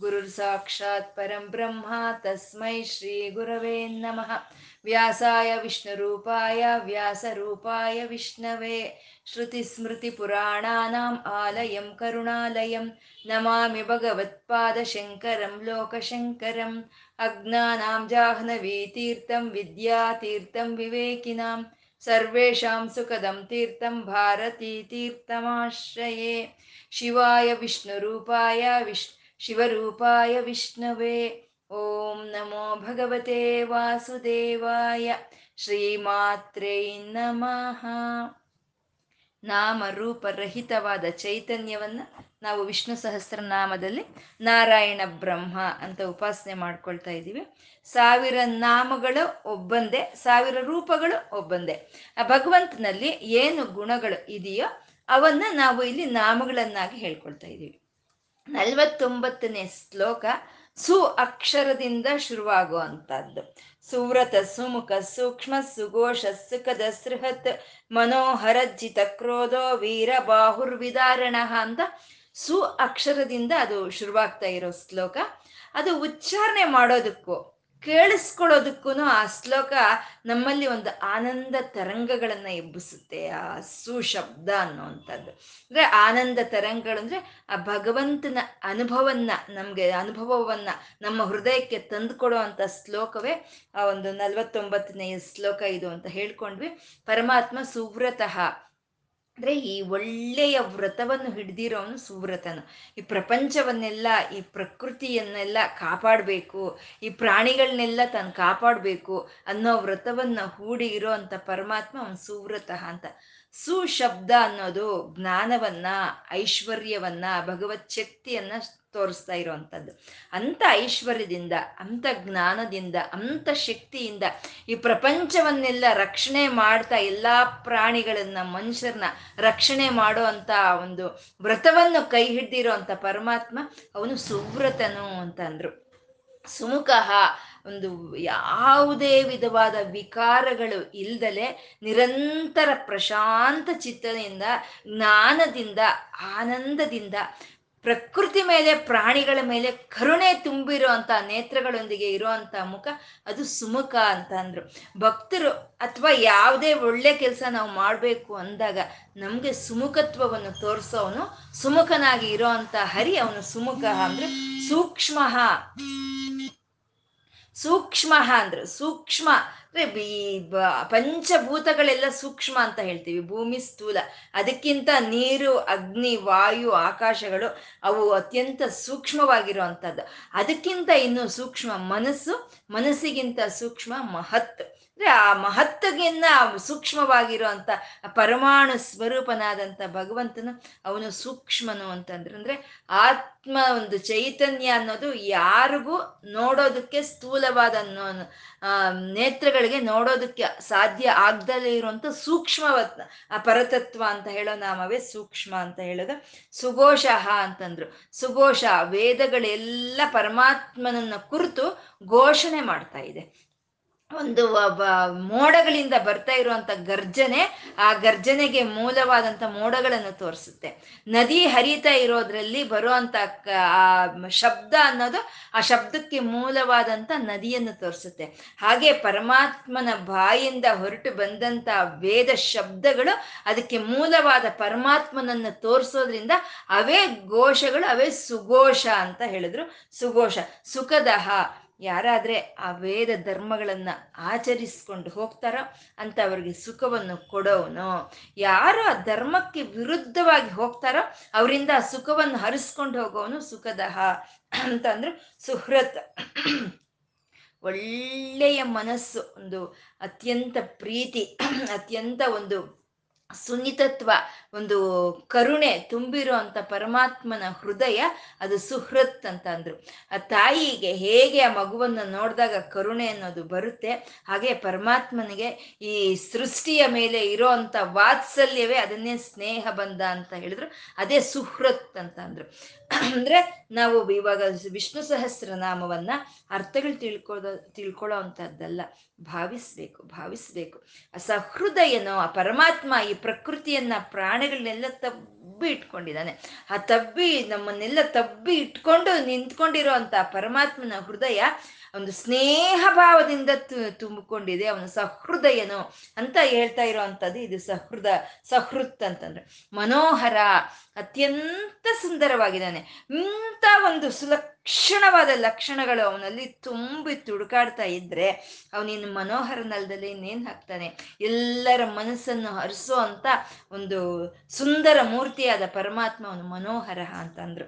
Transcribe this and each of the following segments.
ಗುರುರ್ ಸಾಕ್ಷಾತ್ ಪರಂ ಬ್ರಹ್ಮ ತಸ್ಮೈ ಶ್ರೀ ಗುರವೇ ನಮಃ ವ್ಯಾಸಾಯ ವಿಷ್ಣುರೂಪಾಯ ವ್ಯಾಸರೂಪಾಯ ವಿಷ್ಣವೇ श्रुतिस्मृतिपुराणानाम् आलयं करुणालयं नमामि भगवत्पादशङ्करं लोकशङ्करम् अज्ञानां जाह्नवीतीर्थं विद्यातीर्थं विवेकिनां सर्वेषां सुखदं तीर्थं भारतीतीर्थमाश्रये शिवाय विष्णुरूपाय ಶಿವರೂಪಾಯ ವಿಷ್ಣುವೇ. ಓಂ ನಮೋ ಭಗವತೆ ವಾಸುದೇವಾಯ. ಶ್ರೀಮಾತ್ರೇ ನಮಃ. ನಾಮ ರೂಪರಹಿತವಾದ ಚೈತನ್ಯವನ್ನು ನಾವು ವಿಷ್ಣು ಸಹಸ್ರನಾಮದಲ್ಲಿ ನಾರಾಯಣ ಬ್ರಹ್ಮ ಅಂತ ಉಪಾಸನೆ ಮಾಡ್ಕೊಳ್ತಾ ಇದ್ದೀವಿ. ಸಾವಿರ ನಾಮಗಳು ಒಬ್ಬಂದೇ, ಸಾವಿರ ರೂಪಗಳು ಒಬ್ಬಂದೇ. ಆ ಭಗವಂತನಲ್ಲಿ ಏನು ಗುಣಗಳು ಇದೆಯೋ ಅವನ್ನ ನಾವು ಇಲ್ಲಿ ನಾಮಗಳನ್ನಾಗಿ ಹೇಳ್ಕೊಳ್ತಾ ಇದ್ದೀವಿ. ನಲ್ವತ್ತೊಂಬತ್ತನೇ ಶ್ಲೋಕ ಸು ಅಕ್ಷರದಿಂದ ಶುರುವಾಗುವಂತಹದ್ದು ಸುವ್ರತ, ಸುಮುಖ, ಸೂಕ್ಷ್ಮ, ಸುಘೋಷ, ಸುಖದ ಸೃಹತ್, ಮನೋಹರಜ್ಜಿತ, ಕ್ರೋಧೋ, ವೀರ, ಬಾಹುರ್ವಿದಾರಣ ಅಂತ ಸು ಅಕ್ಷರದಿಂದ ಅದು ಶುರುವಾಗ್ತಾ ಇರೋ ಶ್ಲೋಕ. ಅದು ಉಚ್ಚಾರಣೆ ಮಾಡೋದಕ್ಕೂ ಕೇಳಿಸ್ಕೊಳ್ಳೋದಕ್ಕೂ ಆ ಶ್ಲೋಕ ನಮ್ಮಲ್ಲಿ ಒಂದು ಆನಂದ ತರಂಗಗಳನ್ನ ಎಬ್ಬಿಸುತ್ತೆ, ಆ ಸುಶಬ್ದ ಅನ್ನುವಂಥದ್ದು. ಅಂದ್ರೆ ಆನಂದ ತರಂಗಗಳು ಅಂದ್ರೆ ಆ ಭಗವಂತನ ಅನುಭವನ್ನ, ನಮ್ಗೆ ಅನುಭವವನ್ನ ನಮ್ಮ ಹೃದಯಕ್ಕೆ ತಂದುಕೊಡುವಂತ ಶ್ಲೋಕವೇ ಆ ಒಂದು ನಲ್ವತ್ತೊಂಬತ್ತನೆಯ ಶ್ಲೋಕ ಇದು ಅಂತ ಹೇಳ್ಕೊಂಡ್ವಿ. ಪರಮಾತ್ಮ ಸುವ್ರತಃ ಅಂದ್ರೆ ಈ ಒಳ್ಳೆಯ ವ್ರತವನ್ನು ಹಿಡ್ದಿರೋನು ಸುವ್ರತನು. ಈ ಪ್ರಪಂಚವನ್ನೆಲ್ಲ, ಈ ಪ್ರಕೃತಿಯನ್ನೆಲ್ಲ ಕಾಪಾಡಬೇಕು, ಈ ಪ್ರಾಣಿಗಳನ್ನೆಲ್ಲ ತಾನು ಕಾಪಾಡಬೇಕು ಅನ್ನೋ ವ್ರತವನ್ನ ಹೂಡಿ ಇರೋ ಅಂತ ಪರಮಾತ್ಮ ಅವನು ಸುವ್ರತಃ ಅಂತ. ಸುಶಬ್ದ ಅನ್ನೋದು ಜ್ಞಾನವನ್ನ, ಐಶ್ವರ್ಯವನ್ನ, ಭಗವತ್ ಶಕ್ತಿಯನ್ನ ತೋರಿಸ್ತಾ ಇರುವಂಥದ್ದು. ಅಂಥ ಐಶ್ವರ್ಯದಿಂದ, ಅಂಥ ಜ್ಞಾನದಿಂದ, ಅಂಥ ಶಕ್ತಿಯಿಂದ ಈ ಪ್ರಪಂಚವನ್ನೆಲ್ಲ ರಕ್ಷಣೆ ಮಾಡ್ತಾ ಎಲ್ಲ ಪ್ರಾಣಿಗಳನ್ನ, ಮನುಷ್ಯರನ್ನ ರಕ್ಷಣೆ ಮಾಡೋ ಅಂತ ಒಂದು ವ್ರತವನ್ನು ಕೈ ಹಿಡ್ದಿರೋ ಪರಮಾತ್ಮ ಅವನು ಸುವ್ರತನು ಅಂತ ಅಂದ್ರು. ಸುಮುಖಃ ಒಂದು ಯಾವುದೇ ವಿಧವಾದ ವಿಕಾರಗಳು ಇಲ್ದಲೆ ನಿರಂತರ ಪ್ರಶಾಂತ ಚಿತ್ತದಿಂದ, ಜ್ಞಾನದಿಂದ, ಆನಂದದಿಂದ ಪ್ರಕೃತಿ ಮೇಲೆ, ಪ್ರಾಣಿಗಳ ಮೇಲೆ ಕರುಣೆ ತುಂಬಿರೋ ಅಂತ ನೇತ್ರಗಳೊಂದಿಗೆ ಇರುವಂತ ಮುಖ, ಅದು ಸುಮುಖ ಅಂತ ಅಂದ್ರು. ಭಕ್ತರು ಅಥವಾ ಯಾವುದೇ ಒಳ್ಳೆ ಕೆಲಸ ನಾವು ಮಾಡಬೇಕು ಅಂದಾಗ ನಮಗೆ ಸುಮುಖತ್ವವನ್ನು ತೋರಿಸೋವನು ಸುಮುಖನಾಗಿ ಇರೋ ಹರಿ ಅವನು ಸುಮುಖ ಅಂದ್ರೆ ಸೂಕ್ಷ್ಮ. ಸೂಕ್ಷ್ಮ ಅಂದ್ರೆ ಸೂಕ್ಷ್ಮ. ಅಂದ್ರೆ ಪಂಚಭೂತಗಳೆಲ್ಲ ಸೂಕ್ಷ್ಮ ಅಂತ ಹೇಳ್ತೀವಿ. ಭೂಮಿ, ಸ್ಥೂಲ. ಅದಕ್ಕಿಂತ ನೀರು, ಅಗ್ನಿ, ವಾಯು, ಆಕಾಶಗಳು ಅವು ಅತ್ಯಂತ ಸೂಕ್ಷ್ಮವಾಗಿರುವಂಥದ್ದು. ಅದಕ್ಕಿಂತ ಇನ್ನು ಸೂಕ್ಷ್ಮ ಮನಸ್ಸು, ಮನಸ್ಸಿಗಿಂತ ಸೂಕ್ಷ್ಮ ಮಹತ್. ಅಂದ್ರೆ ಆ ಮಹತ್ವಗಿನ್ನ ಸೂಕ್ಷ್ಮವಾಗಿರುವಂತ ಪರಮಾಣು ಸ್ವರೂಪನಾದಂತ ಭಗವಂತನು ಅವನು ಸೂಕ್ಷ್ಮನು ಅಂತಂದ್ರೆ ಅಂದ್ರೆ ಆತ್ಮ ಒಂದು ಚೈತನ್ಯ ಅನ್ನೋದು ಯಾರಿಗೂ ನೋಡೋದಕ್ಕೆ ಸ್ಥೂಲವಾದ ನೇತ್ರಗಳಿಗೆ ನೋಡೋದಕ್ಕೆ ಸಾಧ್ಯ ಆಗ್ದಲೇ ಇರುವಂತ ಆ ಪರತತ್ವ ಅಂತ ಹೇಳೋ ನಾಮವೇ ಸೂಕ್ಷ್ಮ ಅಂತ ಹೇಳೋದು. ಸುಘೋಷಃ ಅಂತಂದ್ರು. ಸುಘೋಷ ವೇದಗಳೆಲ್ಲ ಪರಮಾತ್ಮನನ್ನ ಕುರಿತು ಘೋಷಣೆ ಮಾಡ್ತಾ ಇದೆ. ಒಂದು ಮೋಡಗಳಿಂದ ಬರ್ತಾ ಇರುವಂತ ಗರ್ಜನೆ, ಆ ಗರ್ಜನೆಗೆ ಮೂಲವಾದಂತ ಮೋಡಗಳನ್ನು ತೋರಿಸುತ್ತೆ. ನದಿ ಹರಿತಾ ಇರೋದ್ರಲ್ಲಿ ಬರುವಂತ ಆ ಶಬ್ದ ಅನ್ನೋದು ಆ ಶಬ್ದಕ್ಕೆ ಮೂಲವಾದಂತ ನದಿಯನ್ನು ತೋರಿಸುತ್ತೆ. ಹಾಗೆ ಪರಮಾತ್ಮನ ಬಾಯಿಂದ ಹೊರಟು ಬಂದಂತ ವೇದ ಶಬ್ದಗಳು ಅದಕ್ಕೆ ಮೂಲವಾದ ಪರಮಾತ್ಮನನ್ನು ತೋರಿಸೋದ್ರಿಂದ ಅವೇ ಘೋಷಗಳು, ಅವೇ ಸುಘೋಷ ಅಂತ ಹೇಳಿದ್ರು. ಸುಘೋಷ, ಸುಖದಹ ಯಾರಾದ್ರೆ ಆ ವೇದ ಧರ್ಮಗಳನ್ನ ಆಚರಿಸ್ಕೊಂಡು ಹೋಗ್ತಾರೋ ಅಂತ ಅವ್ರಿಗೆ ಸುಖವನ್ನು ಕೊಡೋನು. ಯಾರು ಆ ಧರ್ಮಕ್ಕೆ ವಿರುದ್ಧವಾಗಿ ಹೋಗ್ತಾರೋ ಅವರಿಂದ ಆ ಸುಖವನ್ನು ಹರಿಸ್ಕೊಂಡು ಹೋಗೋನು ಸುಖದಹ. ಅಂತಂದ್ರು ಸುಹೃತ್. ಒಳ್ಳೆಯ ಮನಸ್ಸು, ಒಂದು ಅತ್ಯಂತ ಪ್ರೀತಿ, ಅತ್ಯಂತ ಒಂದು ಸುನ್ನಿತತ್ವ, ಒಂದು ಕರುಣೆ ತುಂಬಿರೋ ಅಂತ ಪರಮಾತ್ಮನ ಹೃದಯ ಅದು ಸುಹೃತ್ ಅಂತ ಅಂದ್ರು. ಆ ತಾಯಿಗೆ ಹೇಗೆ ಆ ಮಗುವನ್ನು ನೋಡಿದಾಗ ಕರುಣೆ ಅನ್ನೋದು ಬರುತ್ತೆ, ಹಾಗೆ ಪರಮಾತ್ಮನಿಗೆ ಈ ಸೃಷ್ಟಿಯ ಮೇಲೆ ಇರೋ ಅಂತ ವಾತ್ಸಲ್ಯವೇ ಅದನ್ನೇ ಸ್ನೇಹ ಬಂಧ ಅಂತ ಹೇಳಿದ್ರು, ಅದೇ ಸುಹೃತ್ ಅಂತ ಅಂದ್ರು. ಅಂದ್ರೆ ನಾವು ಇವಾಗ ವಿಷ್ಣು ಸಹಸ್ರನಾಮವನ್ನ ಅರ್ಥಗಳು ತಿಳ್ಕೊಳ್ಳೋ ತಿಳ್ಕೊಳ್ಳೋ ಅಂಥದ್ದಲ್ಲ ಭಾವಿಸ್ಬೇಕು ಭಾವಿಸ್ಬೇಕು. ಆ ಸಹೃದಯನೋ ಆ ಪರಮಾತ್ಮ ಈ ಪ್ರಕೃತಿಯನ್ನ ಪ್ರಾಣಿಗಳನ್ನೆಲ್ಲ ತಬ್ಬಿ ಇಟ್ಕೊಂಡಿದ್ದಾನೆ. ಆ ತಬ್ಬಿ, ನಮ್ಮನ್ನೆಲ್ಲ ತಬ್ಬಿ ಇಟ್ಕೊಂಡು ನಿಂತ್ಕೊಂಡಿರೋ ಅಂತ ಪರಮಾತ್ಮನ ಹೃದಯ ಒಂದು ಸ್ನೇಹ ಭಾವದಿಂದ ತುಂಬಿಕೊಂಡಿದೆ. ಅವನು ಸಹೃದಯನು ಅಂತ ಹೇಳ್ತಾ ಇರೋವಂಥದ್ದು ಇದು ಸಹೃದ, ಸಹೃತ್ ಅಂತಂದ್ರೆ. ಮನೋಹರ, ಅತ್ಯಂತ ಸುಂದರವಾಗಿದ್ದಾನೆ. ಇಂಥ ಒಂದು ಸುಲಕ್ಷಣವಾದ ಲಕ್ಷಣಗಳು ಅವನಲ್ಲಿ ತುಂಬಿ ತುಡುಕಾಡ್ತಾ ಇದ್ರೆ ಅವನಿನ್ ಮನೋಹರ ನೆಲದಲ್ಲಿ ಇನ್ನೇನ್ ಹಾಕ್ತಾನೆ? ಎಲ್ಲರ ಮನಸ್ಸನ್ನು ಹರಿಸೋ ಅಂತ ಒಂದು ಸುಂದರ ಮೂರ್ತಿಯಾದ ಪರಮಾತ್ಮ ಅವನು ಮನೋಹರ ಅಂತಂದ್ರು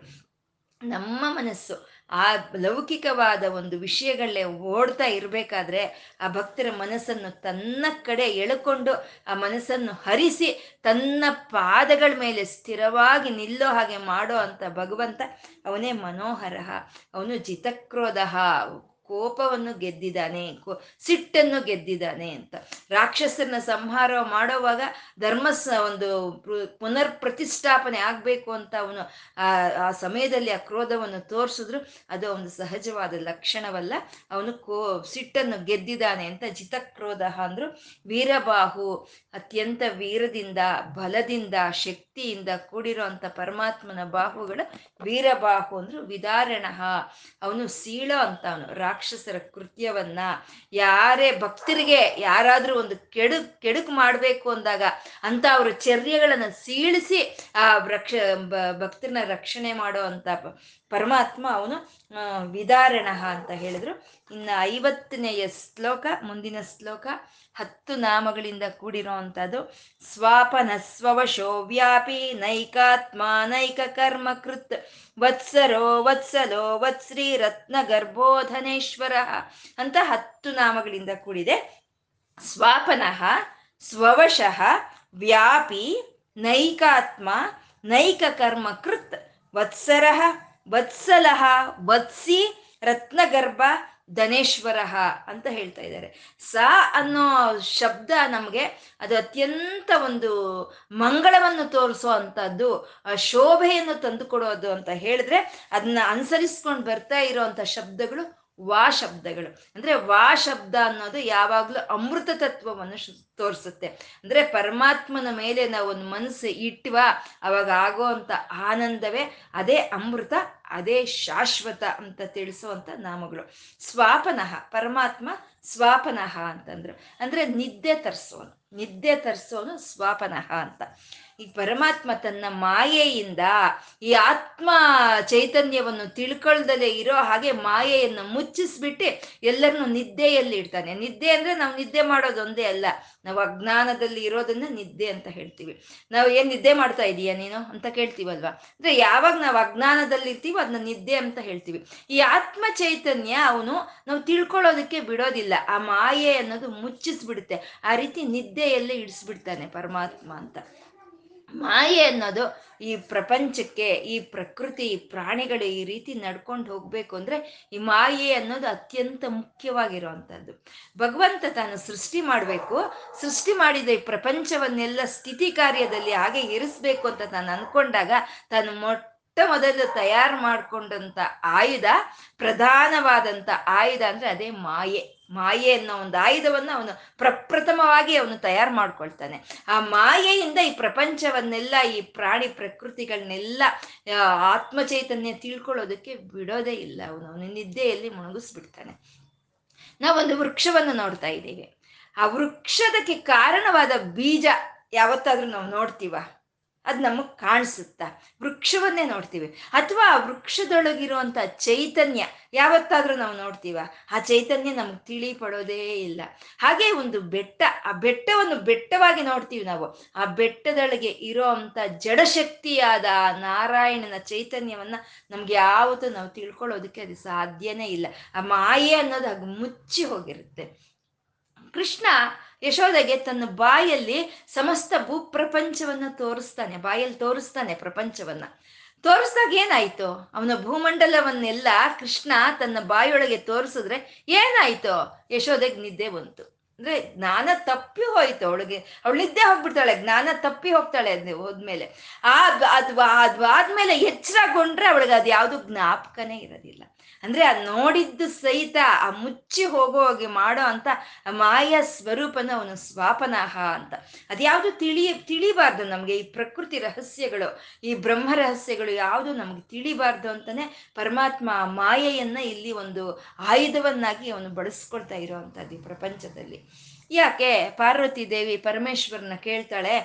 ನಮ್ಮ ಮನಸ್ಸು ಆ ಲೌಕಿಕವಾದ ಒಂದು ವಿಷಯಗಳೇ ಓಡ್ತಾ ಇರಬೇಕಾದ್ರೆ ಆ ಭಕ್ತರ ಮನಸ್ಸನ್ನು ತನ್ನ ಕಡೆ ಎಳ್ಕೊಂಡು ಆ ಮನಸ್ಸನ್ನು ಹರಿಸಿ ತನ್ನ ಪಾದಗಳ ಮೇಲೆ ಸ್ಥಿರವಾಗಿ ನಿಲ್ಲೋ ಹಾಗೆ ಮಾಡೋ ಅಂತ ಭಗವಂತ ಅವನೇ ಮನೋಹರ ಅವನು ಜಿತಕ್ರೋಧ ಕೋಪವನ್ನು ಗೆದ್ದಿದ್ದಾನೆ ಸಿಟ್ಟನ್ನು ಗೆದ್ದಿದ್ದಾನೆ ಅಂತ. ರಾಕ್ಷಸರನ್ನ ಸಂಹಾರ ಮಾಡೋವಾಗ ಧರ್ಮ ಒಂದು ಪುನರ್ ಪ್ರತಿಷ್ಠಾಪನೆ ಆಗಬೇಕು ಅಂತ ಅವನು ಆ ಸಮಯದಲ್ಲಿ ಆ ಕ್ರೋಧವನ್ನು ತೋರಿಸಿದ್ರು. ಅದು ಒಂದು ಸಹಜವಾದ ಲಕ್ಷಣವಲ್ಲ. ಅವನು ಕೋ, ಸಿಟ್ಟನ್ನು ಗೆದ್ದಿದ್ದಾನೆ ಅಂತ ಜಿತಕ್ರೋಧ ಅಂದ್ರು. ವೀರಬಾಹು ಅತ್ಯಂತ ವೀರದಿಂದ, ಬಲದಿಂದ ಶಕ್ತಿಯಿಂದ ಕೂಡಿರೋ ಪರಮಾತ್ಮನ ಬಾಹುಗಳು ವೀರಬಾಹು ಅಂದ್ರು ವಿದಾರಣ ಅವನು ಸೀಳೋ ಅಂತ ಅವನು, ರಾಕ್ಷಸರ ಕೃತ್ಯವನ್ನ. ಯಾರೇ ಭಕ್ತರಿಗೆ ಯಾರಾದ್ರೂ ಒಂದು ಕೆಡು, ಕೆಡುಕು ಮಾಡಬೇಕು ಅಂದಾಗ ಅಂತ ಅವ್ರ ಚರ್ಯಗಳನ್ನ ಸೀಳಿಸಿ ಆ ರಕ್ಷ ಭಕ್ತರನ್ನ ರಕ್ಷಣೆ ಮಾಡೋ ಅಂತ ಪರಮಾತ್ಮ ಅವನು ವಿದಾರಣ ಅಂತ ಹೇಳಿದ್ರು. ಇನ್ನು ಐವತ್ತನೆಯ ಶ್ಲೋಕ, ಮುಂದಿನ ಶ್ಲೋಕ, ಹತ್ತು ನಾಮಗಳಿಂದ ಕೂಡಿರೋ ಅಂಥದ್ದು ಸ್ವಾಪನ ಸ್ವವಶೋ ವ್ಯಾಪಿ ನೈಕಾತ್ಮ ನೈಕ ಕರ್ಮ ಕೃತ್ ವತ್ಸರೋ ವತ್ಸಲೋ ವತ್ಸ್ರೀ ರತ್ನ ಗರ್ಭೋಧನೇಶ್ವರ ಅಂತ ಹತ್ತು ನಾಮಗಳಿಂದ ಕೂಡಿದೆ. ಸ್ವಾಪನಃ ಸ್ವವಶಃ ವ್ಯಾಪಿ ನೈಕಾತ್ಮ ನೈಕ ಕರ್ಮ ಕೃತ್ ವತ್ಸರ ವತ್ಸಲಹ, ವತ್ಸಿ, ರತ್ನಗರ್ಭ ಧನೇಶ್ವರ ಅಂತ ಹೇಳ್ತಾ ಇದ್ದಾರೆ. ಸ ಅನ್ನೋ ಶಬ್ದ ನಮಗೆ ಅದು ಅತ್ಯಂತ ಒಂದು ಮಂಗಳವನ್ನು ತೋರಿಸೋ ಅಂಥದ್ದು ಶೋಭೆಯನ್ನು ತಂದುಕೊಡೋದು ಅಂತ ಹೇಳಿದ್ರೆ, ಅದನ್ನ ಅನುಸರಿಸ್ಕೊಂಡು ಬರ್ತಾ ಇರೋವಂಥ ಶಬ್ದಗಳು ವಾ ಶಬ್ದಗಳು. ಅಂದ್ರೆ ವಾ ಶಬ್ದ ಅನ್ನೋದು ಯಾವಾಗ್ಲೂ ಅಮೃತ ತತ್ವವನ್ನು ತೋರಿಸುತ್ತೆ. ಅಂದ್ರೆ ಪರಮಾತ್ಮನ ಮೇಲೆ ನಾವು ಒಂದು ಮನಸ್ಸು ಇಟ್ಟುವ ಅವಾಗ ಆಗೋ ಆನಂದವೇ ಅದೇ ಅಮೃತ, ಅದೇ ಶಾಶ್ವತ ಅಂತ ತಿಳಿಸುವಂತ ನಾಮಗಳು. ಸ್ವಾಪನಃ, ಪರಮಾತ್ಮ ಸ್ವಾಪನಃ ಅಂತಂದ್ರು. ಅಂದ್ರೆ ನಿದ್ದೆ ತರಿಸೋನು ನಿದ್ದೆ ತರಿಸೋನು ಸ್ವಾಪನಃ ಅಂತ. ಈ ಪರಮಾತ್ಮ ತನ್ನ ಮಾಯೆಯಿಂದ ಈ ಆತ್ಮ ಚೈತನ್ಯವನ್ನು ತಿಳ್ಕೊಳ್ದಲೇ ಇರೋ ಹಾಗೆ ಮಾಯೆಯನ್ನು ಮುಚ್ಚಿಸ್ಬಿಟ್ಟು ಎಲ್ಲರನ್ನು ನಿದ್ದೆಯಲ್ಲಿ ಇಡ್ತಾನೆ. ನಿದ್ದೆ ಅಂದ್ರೆ ನಾವು ನಿದ್ದೆ ಮಾಡೋದೊಂದೇ ಅಲ್ಲ. ನಾವು ಅಜ್ಞಾನದಲ್ಲಿ ಇರೋದನ್ನ ನಿದ್ದೆ ಅಂತ ಹೇಳ್ತೀವಿ. ನಾವು ಏನ್ ನಿದ್ದೆ ಮಾಡ್ತಾ ಇದೀಯ ನೀನು ಅಂತ ಕೇಳ್ತೀವಲ್ವಾ? ಅಂದ್ರೆ ಯಾವಾಗ ನಾವು ಅಜ್ಞಾನದಲ್ಲಿ ಇರ್ತೀವೋ ಅದನ್ನ ನಿದ್ದೆ ಅಂತ ಹೇಳ್ತೀವಿ. ಈ ಆತ್ಮ ಚೈತನ್ಯ ಅವನು ನಾವು ತಿಳ್ಕೊಳ್ಳೋದಕ್ಕೆ ಬಿಡೋದಿಲ್ಲ. ಆ ಮಾಯೆ ಅನ್ನೋದು ಮುಚ್ಚಿಸ್ಬಿಡುತ್ತೆ. ಆ ರೀತಿ ನಿದ್ದೆಯಲ್ಲೇ ಇಡಿಸ್ಬಿಡ್ತಾನೆ ಪರಮಾತ್ಮ ಅಂತ. ಮಾಯೆ ಅನ್ನೋದು ಈ ಪ್ರಪಂಚಕ್ಕೆ, ಈ ಪ್ರಕೃತಿ ಪ್ರಾಣಿಗಳು ಈ ರೀತಿ ನಡ್ಕೊಂಡು ಹೋಗ್ಬೇಕು ಅಂದ್ರೆ ಈ ಮಾಯೆ ಅನ್ನೋದು ಅತ್ಯಂತ ಮುಖ್ಯವಾಗಿರುವಂಥದ್ದು ಭಗವಂತ ತಾನು ಸೃಷ್ಟಿ ಮಾಡಬೇಕು, ಸೃಷ್ಟಿ ಮಾಡಿದ ಈ ಪ್ರಪಂಚವನ್ನೆಲ್ಲ ಸ್ಥಿತಿ ಕಾರ್ಯದಲ್ಲಿ ಹಾಗೆ ಇರಿಸ್ಬೇಕು ಅಂತ ತಾನು ಅನ್ಕೊಂಡಾಗ ತಾನು ಮೊಟ್ಟ ಮೊದಲು ತಯಾರು ಮಾಡ್ಕೊಂಡಂತ ಆಯುಧ, ಪ್ರಧಾನವಾದಂತ ಆಯುಧ ಅಂದ್ರೆ ಅದೇ ಮಾಯೆ. ಮಾಯೆ ಅನ್ನೋ ಒಂದು ಆಯುಧವನ್ನು ಅವನು ಪ್ರಪ್ರಥಮವಾಗಿ ಅವನು ತಯಾರು ಮಾಡ್ಕೊಳ್ತಾನೆ. ಆ ಮಾಯೆಯಿಂದ ಈ ಪ್ರಪಂಚವನ್ನೆಲ್ಲ, ಈ ಪ್ರಾಣಿ ಪ್ರಕೃತಿಗಳನ್ನೆಲ್ಲ ಆತ್ಮ ಚೈತನ್ಯ ತಿಳ್ಕೊಳ್ಳೋದಕ್ಕೆ ಬಿಡೋದೇ ಇಲ್ಲ. ಅವನು ಅವನ ನಿದ್ದೆಯಲ್ಲಿ ಮುಣಗಿಸ್ಬಿಡ್ತಾನೆ ನಾವೊಂದು ವೃಕ್ಷವನ್ನು ನೋಡ್ತಾ ಇದ್ದೀವಿ. ಆ ವೃಕ್ಷದಕ್ಕೆ ಕಾರಣವಾದ ಬೀಜ ಯಾವತ್ತಾದ್ರೂ ನಾವು ನೋಡ್ತೀವ? ಅದು ನಮಗೆ ಕಾಣಿಸುತ್ತಾ? ವೃಕ್ಷವನ್ನೇ ನೋಡ್ತೀವಿ. ಅಥವಾ ಆ ವೃಕ್ಷದೊಳಗಿರುವಂಥ ಚೈತನ್ಯ ಯಾವತ್ತಾದ್ರೂ ನಾವು ನೋಡ್ತೀವ? ಆ ಚೈತನ್ಯ ನಮ್ಗೆ ತಿಳಿ ಪಡೋದೇ ಇಲ್ಲ. ಹಾಗೆ ಒಂದು ಬೆಟ್ಟ, ಆ ಬೆಟ್ಟವನ್ನು ಬೆಟ್ಟವಾಗಿ ನೋಡ್ತೀವಿ ನಾವು. ಆ ಬೆಟ್ಟದೊಳಗೆ ಇರೋ ಅಂಥ ಜಡಶಕ್ತಿಯಾದ ನಾರಾಯಣನ ಚೈತನ್ಯವನ್ನ ನಮ್ಗೆ ಯಾವತ್ತೂ ನಾವು ತಿಳ್ಕೊಳ್ಳೋದಕ್ಕೆ ಅದು ಸಾಧ್ಯನೇ ಇಲ್ಲ. ಆ ಮಾಯೆ ಅನ್ನೋದು ಹಾಗೆ ಮುಚ್ಚಿ ಹೋಗಿರುತ್ತೆ. ಕೃಷ್ಣ ಯಶೋದೆಗೆ ತನ್ನ ಬಾಯಲ್ಲಿ ಸಮಸ್ತ ಭೂಪ್ರಪಂಚವನ್ನ ತೋರಿಸ್ತಾನೆ, ಬಾಯಲ್ಲಿ ತೋರಿಸ್ತಾನೆ ಪ್ರಪಂಚವನ್ನ. ತೋರಿಸ್ದಾಗ ಏನಾಯ್ತು? ಅವನ ಭೂಮಂಡಲವನ್ನೆಲ್ಲ ಕೃಷ್ಣ ತನ್ನ ಬಾಯೊಳಗೆ ತೋರಿಸಿದ್ರೆ ಏನಾಯ್ತು? ಯಶೋದೆಗೆ ನಿದ್ದೆ ಬಂತು. ಅಂದ್ರೆ ಜ್ಞಾನ ತಪ್ಪಿ ಹೋಯ್ತು ಅವಳಿಗೆ. ಅವಳು ನಿದ್ದೆ ಹೋಗ್ಬಿಡ್ತಾಳೆ, ಜ್ಞಾನ ತಪ್ಪಿ ಹೋಗ್ತಾಳೆ ಅದ್ ಹೋದ್ಮೇಲೆ. ಆ ಅದು ಅದು ಆದ್ಮೇಲೆ ಎಚ್ಚರಗೊಂಡ್ರೆ ಅವಳಿಗೆ ಅದು ಯಾವುದು ಜ್ಞಾಪಕನೇ ಇರೋದಿಲ್ಲ. ಅಂದ್ರೆ ಆ ನೋಡಿದ್ದು ಸಹಿತ ಆ ಮುಚ್ಚಿ ಹೋಗೋ ಹಾಗೆ ಮಾಡೋ ಅಂತ ಮಾಯ ಸ್ವರೂಪನ ಅವನು ಸ್ವಾಪನಾಹ ಅಂತ. ಅದ್ಯಾವುದು ತಿಳಿ, ತಿಳಿಬಾರ್ದು ನಮಗೆ ಈ ಪ್ರಕೃತಿ ರಹಸ್ಯಗಳು, ಈ ಬ್ರಹ್ಮ ರಹಸ್ಯಗಳು ಯಾವುದು ನಮ್ಗೆ ತಿಳಿಬಾರ್ದು ಅಂತಾನೆ ಪರಮಾತ್ಮ ಮಾಯೆಯನ್ನ ಇಲ್ಲಿ ಒಂದು ಆಯುಧವನ್ನಾಗಿ ಅವನು ಬಳಸ್ಕೊಳ್ತಾ ಇರೋವಂಥದ್ದು ಈ ಪ್ರಪಂಚದಲ್ಲಿ. ಯಾಕೆ ಪಾರ್ವತಿ ದೇವಿ ಪರಮೇಶ್ವರನ ಕೇಳ್ತಾಳೆ?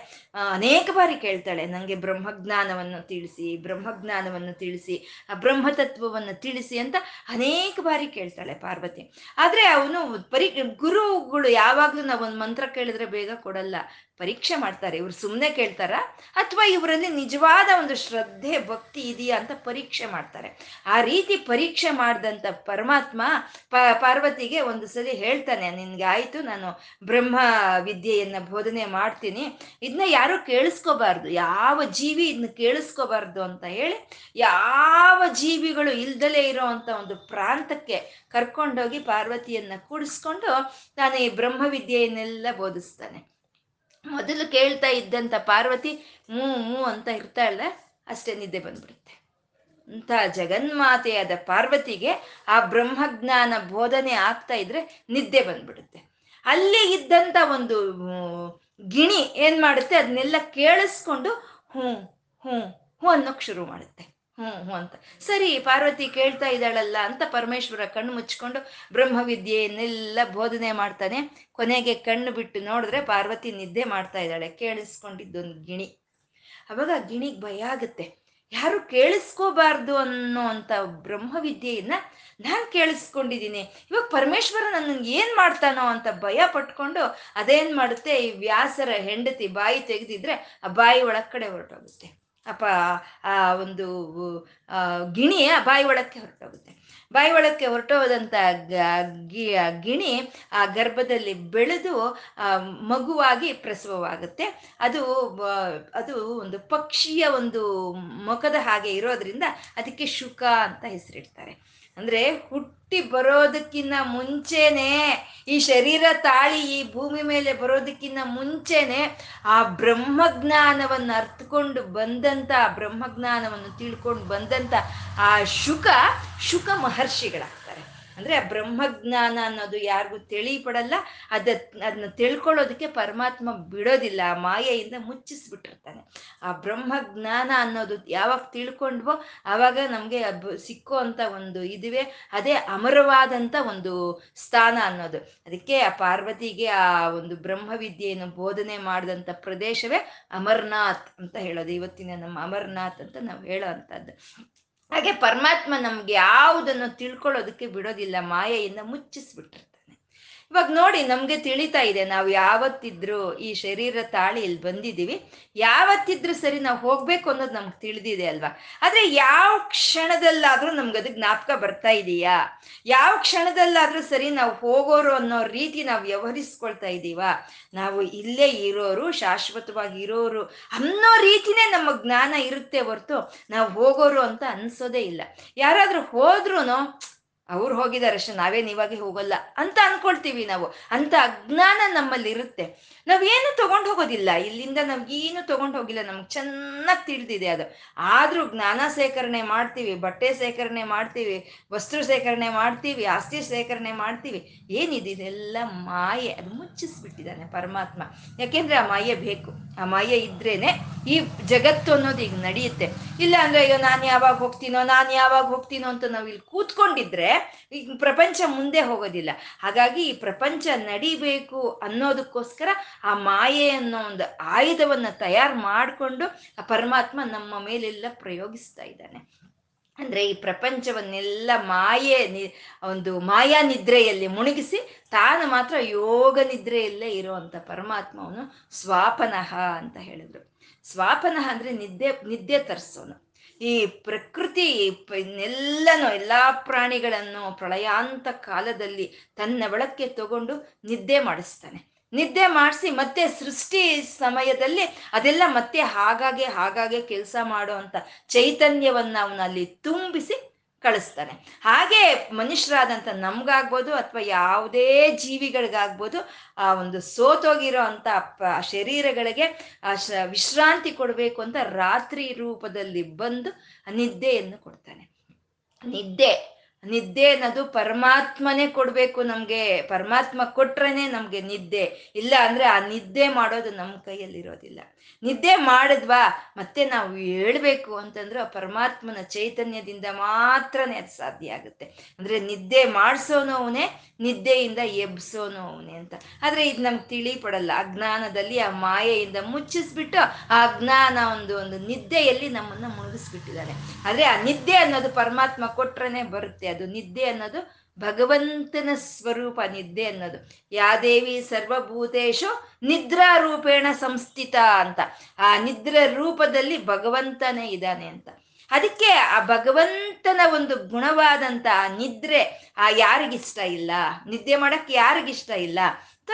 ಅನೇಕ ಬಾರಿ ಕೇಳ್ತಾಳೆ. ನನಗೆ ಬ್ರಹ್ಮಜ್ಞಾನವನ್ನು ತಿಳಿಸಿ ಬ್ರಹ್ಮಜ್ಞಾನವನ್ನು ತಿಳಿಸಿ, ಆ ಬ್ರಹ್ಮತತ್ವವನ್ನು ತಿಳಿಸಿ ಅಂತ ಅನೇಕ ಬಾರಿ ಕೇಳ್ತಾಳೆ ಪಾರ್ವತಿ. ಆದರೆ ಅವನು ಪರಿ, ಗುರುಗಳು ಯಾವಾಗಲೂ ನಾವೊಂದು ಮಂತ್ರ ಕೇಳಿದ್ರೆ ಬೇಗ ಕೊಡಲ್ಲ. ಪರೀಕ್ಷೆ ಮಾಡ್ತಾರೆ, ಇವ್ರು ಸುಮ್ಮನೆ ಕೇಳ್ತಾರ? ಅಥವಾ ಇವರಲ್ಲಿ ನಿಜವಾದ ಒಂದು ಶ್ರದ್ಧೆ, ಭಕ್ತಿ ಇದೆಯಾ ಅಂತ ಪರೀಕ್ಷೆ ಮಾಡ್ತಾರೆ. ಆ ರೀತಿ ಪರೀಕ್ಷೆ ಮಾಡಿದಂಥ ಪರಮಾತ್ಮ ಪಾರ್ವತಿಗೆ ಒಂದು ಸಲ ಹೇಳ್ತಾನೆ, ನಿನ್ಗೆ ಆಯಿತು, ನಾನು ಬ್ರಹ್ಮ ವಿದ್ಯೆಯನ್ನ ಬೋಧನೆ ಮಾಡ್ತೀನಿ. ಇದನ್ನ ಯಾರು ಕೇಳಿಸ್ಕೋಬಾರ್ದು. ಯಾವ ಜೀವಿ ಇದನ್ನ ಕೇಳಿಸ್ಕೋಬಾರ್ದು ಅಂತ ಹೇಳಿ, ಯಾವ ಜೀವಿಗಳು ಇಲ್ದಲೇ ಇರೋ ಅಂತ ಒಂದು ಪ್ರಾಂತಕ್ಕೆ ಕರ್ಕೊಂಡೋಗಿ ಪಾರ್ವತಿಯನ್ನ ಕೂಡಿಸ್ಕೊಂಡು, ನಾನು ಈ ಬ್ರಹ್ಮ ವಿದ್ಯೆಯನ್ನೆಲ್ಲ ಬೋಧಿಸ್ತಾನೆ. ಮೊದಲು ಕೇಳ್ತಾ ಇದ್ದಂಥ ಪಾರ್ವತಿ ಮೂ ಮೂ ಅಂತ ಇರ್ತಾಳ ಅಷ್ಟೇ ನಿದ್ದೆ ಬಂದ್ಬಿಡುತ್ತೆ. ಅಂತ ಜಗನ್ಮಾತೆಯಾದ ಪಾರ್ವತಿಗೆ ಆ ಬ್ರಹ್ಮಜ್ಞಾನ ಬೋಧನೆ ಆಗ್ತಾ ಇದ್ರೆ ನಿದ್ದೆ ಬಂದ್ಬಿಡುತ್ತೆ. ಅಲ್ಲಿ ಇದ್ದಂಥ ಒಂದು ಗಿಣಿ ಏನ್ ಮಾಡುತ್ತೆ, ಅದನ್ನೆಲ್ಲ ಕೇಳಿಸ್ಕೊಂಡು, ಹ್ಞೂ ಹ್ಞೂ ಹ್ಞೂ ಅನ್ನೋಕ್ ಶುರು ಮಾಡುತ್ತೆ. ಹ್ಞೂ ಹ್ಞೂ ಅಂತ. ಸರಿ, ಪಾರ್ವತಿ ಕೇಳ್ತಾ ಇದ್ದಾಳಲ್ಲ ಅಂತ ಪರಮೇಶ್ವರ ಕಣ್ಣು ಮುಚ್ಕೊಂಡು ಬ್ರಹ್ಮವಿದ್ಯೆಯನ್ನೆಲ್ಲ ಬೋಧನೆ ಮಾಡ್ತಾನೆ. ಕೊನೆಗೆ ಕಣ್ಣು ಬಿಟ್ಟು ನೋಡಿದ್ರೆ ಪಾರ್ವತಿ ನಿದ್ದೆ ಮಾಡ್ತಾ ಇದ್ದಾಳೆ, ಕೇಳಿಸ್ಕೊಂಡಿದ್ದೊಂದು ಗಿಣಿ. ಅವಾಗ ಗಿಣಿಗೆ ಭಯ ಆಗುತ್ತೆ. ಯಾರು ಕೇಳಿಸ್ಕೋಬಾರ್ದು ಅನ್ನೋ ಅಂತ ಬ್ರಹ್ಮವಿದ್ಯೆಯನ್ನ ನಾನು ಕೇಳಿಸ್ಕೊಂಡಿದ್ದೀನಿ. ಇವಾಗ ಪರಮೇಶ್ವರ ನನಗೆ ಏನ್ ಮಾಡ್ತಾನೋ ಅಂತ ಭಯ ಪಟ್ಕೊಂಡು ಅದೇನ್ ಮಾಡುತ್ತೆ? ಈ ವ್ಯಾಸರ ಹೆಂಡತಿ ಬಾಯಿ ತೆಗೆದಿದ್ರೆ ಆ ಬಾಯಿ ಒಳಗಡೆ ಹೊರಟೋಗುತ್ತೆ. ಅಪ್ಪ ಆ ಒಂದು ಗಿಣಿ ಆ ಬಾಯಿ ಒಳಕ್ಕೆ ಹೊರಟೋಗುತ್ತೆ. ಬಾಯಿ ಒಳಕ್ಕೆ ಹೊರಟೋದಂಥ ಗಿಣಿ ಆ ಗರ್ಭದಲ್ಲಿ ಬೆಳೆದು ಮಗುವಾಗಿ ಪ್ರಸವವಾಗುತ್ತೆ. ಅದು ಅದು ಒಂದು ಪಕ್ಷಿಯ ಒಂದು ಮುಖದ ಹಾಗೆ ಇರೋದ್ರಿಂದ ಅದಕ್ಕೆ ಶುಕ ಅಂತ ಹೆಸರಿಡ್ತಾರೆ. ಅಂದ್ರೆ ಹುಟ್ಟಿ ಬರೋದಕ್ಕಿನ್ನ ಮುಂಚೆನೆ ಈ ಶರೀರ ತಾಳಿ ಈ ಭೂಮಿ ಮೇಲೆ ಬರೋದಕ್ಕಿನ್ನ ಮುಂಚೆನೆ ಆ ಬ್ರಹ್ಮಜ್ಞಾನವನ್ನು ಅರ್ಥಕೊಂಡು ಬಂದಂತ, ಬ್ರಹ್ಮಜ್ಞಾನವನ್ನು ತಿಳ್ಕೊಂಡು ಬಂದಂತ ಆ ಶುಕ ಶುಕ ಮಹರ್ಷಿಗಳಾಗ್ತಾರೆ ಅಂದ್ರೆ ಆ ಬ್ರಹ್ಮಜ್ಞಾನ ಅನ್ನೋದು ಯಾರಿಗೂ ತಿಳಿಪಡಲ್ಲ, ಅದ ಅದನ್ನ ತಿಳ್ಕೊಳ್ಳೋದಕ್ಕೆ ಪರಮಾತ್ಮ ಬಿಡೋದಿಲ್ಲ, ಆ ಮಾಯೆಯಿಂದ ಮುಚ್ಚಿಸ್ಬಿಟ್ಟಿರ್ತಾನೆ. ಆ ಬ್ರಹ್ಮಜ್ಞಾನ ಅನ್ನೋದು ಯಾವಾಗ ತಿಳ್ಕೊಂಡ್ವೋ ಆವಾಗ ನಮಗೆ ಸಿಕ್ಕೋ ಅಂತ ಒಂದು ಇದುವೆ, ಅದೇ ಅಮರವಾದಂಥ ಒಂದು ಸ್ಥಾನ ಅನ್ನೋದು. ಅದಕ್ಕೆ ಆ ಪಾರ್ವತಿಗೆ ಆ ಒಂದು ಬ್ರಹ್ಮವಿದ್ಯೆಯನ್ನು ಬೋಧನೆ ಮಾಡಿದಂಥ ಪ್ರದೇಶವೇ ಅಮರ್ನಾಥ್ ಅಂತ ಹೇಳೋದು. ಇವತ್ತಿನ ನಮ್ಮ ಅಮರ್ನಾಥ್ ಅಂತ ನಾವು ಹೇಳೋ ಅಂಥದ್ದು. ಹಾಗೆ ಪರಮಾತ್ಮ ನಮ್ಗೆ ಯಾವುದನ್ನು ತಿಳ್ಕೊಳ್ಳೋದಕ್ಕೆ ಬಿಡೋದಿಲ್ಲ ಮಾಯೆಯಿಂದ ಮುಚ್ಚಿಸ್ಬಿಟ್ಟಿರ್ತಾನೆ ಇವಾಗ ನೋಡಿ ನಮ್ಗೆ ತಿಳಿತಾ ಇದೆ, ನಾವು ಯಾವತ್ತಿದ್ರು ಈ ಶರೀರ ತಾಳಿ ಇಲ್ಲಿ ಬಂದಿದ್ದೀವಿ. ಯಾವತ್ತಿದ್ರು ಸರಿ ನಾವು ಹೋಗ್ಬೇಕು ಅನ್ನೋದು ನಮ್ಗೆ ತಿಳಿದಿದೆ ಅಲ್ವಾ? ಆದ್ರೆ ಯಾವ ಕ್ಷಣದಲ್ಲಾದ್ರೂ ನಮ್ಗೆ ಅದಕ್ಕೆ ಜ್ಞಾಪಕ ಬರ್ತಾ ಇದೆಯಾ? ಯಾವ ಕ್ಷಣದಲ್ಲಾದ್ರೂ ಸರಿ ನಾವು ಹೋಗೋರು ಅನ್ನೋ ರೀತಿ ನಾವು ವ್ಯವಹರಿಸ್ಕೊಳ್ತಾ ಇದ್ದೀವ ನಾವು ಇಲ್ಲೇ ಇರೋರು, ಶಾಶ್ವತವಾಗಿ ಇರೋರು ಅನ್ನೋ ರೀತಿನೇ ನಮ್ಮ ಜ್ಞಾನ ಇರುತ್ತೆ ಹೊರತು ನಾವು ಹೋಗೋರು ಅಂತ ಅನ್ಸೋದೇ ಇಲ್ಲ. ಯಾರಾದ್ರೂ ಹೋದ್ರೂ ಅವ್ರು ಹೋಗಿದ್ದಾರೆ ಅಷ್ಟೇ ನಾವೇನು ಇವಾಗೆ ಹೋಗಲ್ಲ ಅಂತ ಅನ್ಕೊಳ್ತೀವಿ ನಾವು. ಅಂತ ಅಜ್ಞಾನ ನಮ್ಮಲ್ಲಿ ಇರುತ್ತೆ ನಾವೇನು ತಗೊಂಡು ಹೋಗೋದಿಲ್ಲ. ಇಲ್ಲಿಂದ ನಮ್ಗೇನು ತಗೊಂಡು ಹೋಗಿಲ್ಲ. ನಮ್ಗೆ ಚೆನ್ನಾಗಿ ತಿಳಿದಿದೆ ಅದು. ಆದರೂ ಜ್ಞಾನ ಸೇಕರಣೆ ಮಾಡ್ತೀವಿ, ಬಟ್ಟೆ ಸೇಕರಣೆ ಮಾಡ್ತೀವಿ ವಸ್ತು ಸೇಕರಣೆ ಮಾಡ್ತೀವಿ, ಆಸ್ತಿ ಸೇಕರಣೆ ಮಾಡ್ತೀವಿ. ಏನಿದೆ? ಇದೆಲ್ಲ ಮಾಯೆ. ಅದು ಮುಚ್ಚಿಸ್ಬಿಟ್ಟಿದ್ದಾನೆ ಪರಮಾತ್ಮ. ಯಾಕೆಂದ್ರೆ ಆ ಮಾಯೆ ಬೇಕು. ಆ ಮಾಯೆ ಇದ್ರೇನೆ ಈ ಜಗತ್ತು ಅನ್ನೋದು ಈಗ ನಡೆಯುತ್ತೆ. ಇಲ್ಲ ಅಂದ್ರೆ, ಅಯ್ಯೋ, ನಾನು ಯಾವಾಗ ಹೋಗ್ತೀನೋ, ನಾನು ಯಾವಾಗ ಹೋಗ್ತೀನೋ ಅಂತ ನಾವು ಇಲ್ಲಿ ಕೂತ್ಕೊಂಡಿದ್ರೆ ಈಗ ಪ್ರಪಂಚ ಮುಂದೆ ಹೋಗೋದಿಲ್ಲ. ಹಾಗಾಗಿ ಈ ಪ್ರಪಂಚ ನಡಿಬೇಕು ಅನ್ನೋದಕ್ಕೋಸ್ಕರ ಆ ಮಾಯೆ ಅನ್ನೋ ಒಂದು ಆಯುಧವನ್ನ ತಯಾರು ಮಾಡಿಕೊಂಡು ಆ ಪರಮಾತ್ಮ ನಮ್ಮ ಮೇಲೆಲ್ಲ ಪ್ರಯೋಗಿಸ್ತಾ ಇದ್ದಾನೆ. ಅಂದ್ರೆ ಈ ಪ್ರಪಂಚವನ್ನೆಲ್ಲ ಮಾಯೆ ಒಂದು ಮಾಯಾ ನಿದ್ರೆಯಲ್ಲಿ ಮುಳುಗಿಸಿ ತಾನು ಮಾತ್ರ ಯೋಗ ನಿದ್ರೆಯಲ್ಲೇ ಇರುವಂತ ಪರಮಾತ್ಮವನು ಸ್ವಾಪನಃ ಅಂತ ಹೇಳಿದ್ರು. ಸ್ವಾಪನಃ ಅಂದ್ರೆ ನಿದ್ದೆ ನಿದ್ದೆ ತರಿಸೋನು. ಈ ಪ್ರಕೃತಿ ಎಲ್ಲನೂ ಎಲ್ಲ ಪ್ರಾಣಿಗಳನ್ನು ಪ್ರಳಯಾಂತ ಕಾಲದಲ್ಲಿ ತನ್ನ ಒಳಕ್ಕೆ ತಗೊಂಡು ನಿದ್ದೆ ಮಾಡಿಸ್ತಾನೆ. ನಿದ್ದೆ ಮಾಡಿಸಿ ಮತ್ತೆ ಸೃಷ್ಟಿ ಸಮಯದಲ್ಲಿ ಅದೆಲ್ಲ ಮತ್ತೆ ಹಾಗಾಗೆ ಹಾಗಾಗೆ ಕೆಲಸ ಮಾಡುವಂತ ಚೈತನ್ಯವನ್ನ ಅವನಲ್ಲಿ ತುಂಬಿಸಿ ಕಳಿಸ್ತಾನೆ. ಹಾಗೆ ಮನುಷ್ಯರಾದಂಥ ನಮ್ಗಾಗ್ಬೋದು ಅಥವಾ ಯಾವುದೇ ಜೀವಿಗಳಿಗಾಗ್ಬೋದು, ಆ ಒಂದು ಸೋತೋಗಿರೋ ಅಂತ ಶರೀರಗಳಿಗೆ ವಿಶ್ರಾಂತಿ ಕೊಡಬೇಕು ಅಂತ ರಾತ್ರಿ ರೂಪದಲ್ಲಿ ಬಂದು ನಿದ್ದೆಯನ್ನು ಕೊಡ್ತಾನೆ. ನಿದ್ದೆ. ನಿದ್ದೆ ಅನ್ನೋದು ಪರಮಾತ್ಮನೇ ಕೊಡ್ಬೇಕು ನಮ್ಗೆ. ಪರಮಾತ್ಮ ಕೊಟ್ರೇನೆ ನಮ್ಗೆ ನಿದ್ದೆ. ಇಲ್ಲ ಅಂದ್ರೆ ಆ ನಿದ್ದೆ ಮಾಡೋದು ನಮ್ಮ ಕೈಯಲ್ಲಿರೋದಿಲ್ಲ. ನಿದ್ದೆ ಮಾಡಿದ್ವಾ, ಮತ್ತೆ ನಾವು ಹೇಳ್ಬೇಕು ಅಂತಂದ್ರೆ ಆ ಪರಮಾತ್ಮನ ಚೈತನ್ಯದಿಂದ ಮಾತ್ರನೇ ಅದು ಸಾಧ್ಯ ಆಗುತ್ತೆ. ಅಂದ್ರೆ ನಿದ್ದೆ ಮಾಡಿಸೋನು ಅವನೇ, ನಿದ್ದೆಯಿಂದ ಎಬ್ಸೋನು ಅವನೇ ಅಂತ. ಆದ್ರೆ ಇದು ನಮ್ಗೆ ತಿಳಿ ಪಡಲ್ಲ ಅಜ್ಞಾನದಲ್ಲಿ ಆ ಮಾಯೆಯಿಂದ ಮುಚ್ಚಿಸ್ಬಿಟ್ಟು ಆ ಅಜ್ಞಾನ ಒಂದು ಒಂದು ನಿದ್ದೆಯಲ್ಲಿ ನಮ್ಮನ್ನ ಮುಳುಗಿಸ್ಬಿಟ್ಟಿದ್ದಾನೆ. ಆದ್ರೆ ಆ ನಿದ್ದೆ ಅನ್ನೋದು ಪರಮಾತ್ಮ ಕೊಟ್ರೇನೆ ಬರುತ್ತೆ. ಅದು ನಿದ್ದೆ ಅನ್ನೋದು ಭಗವಂತನ ಸ್ವರೂಪ, ನಿದ್ದೆ ಅನ್ನೋದು. ಯಾದೇವಿ ಸರ್ವಭೂತೇಶು ನಿದ್ರಾ ರೂಪೇಣ ಸಂಸ್ಥಿತ ಅಂತ. ಆ ನಿದ್ರ ರೂಪದಲ್ಲಿ ಭಗವಂತನೇ ಇದ್ದಾನೆ ಅಂತ. ಅದಕ್ಕೆ ಆ ಭಗವಂತನ ಒಂದು ಗುಣವಾದಂತ ನಿದ್ರೆ ಆ ಯಾರಿಗಿಷ್ಟ ಇಲ್ಲ? ನಿದ್ದೆ ಮಾಡಕ್ ಯಾರಿಗಿಷ್ಟ ಇಲ್ಲ?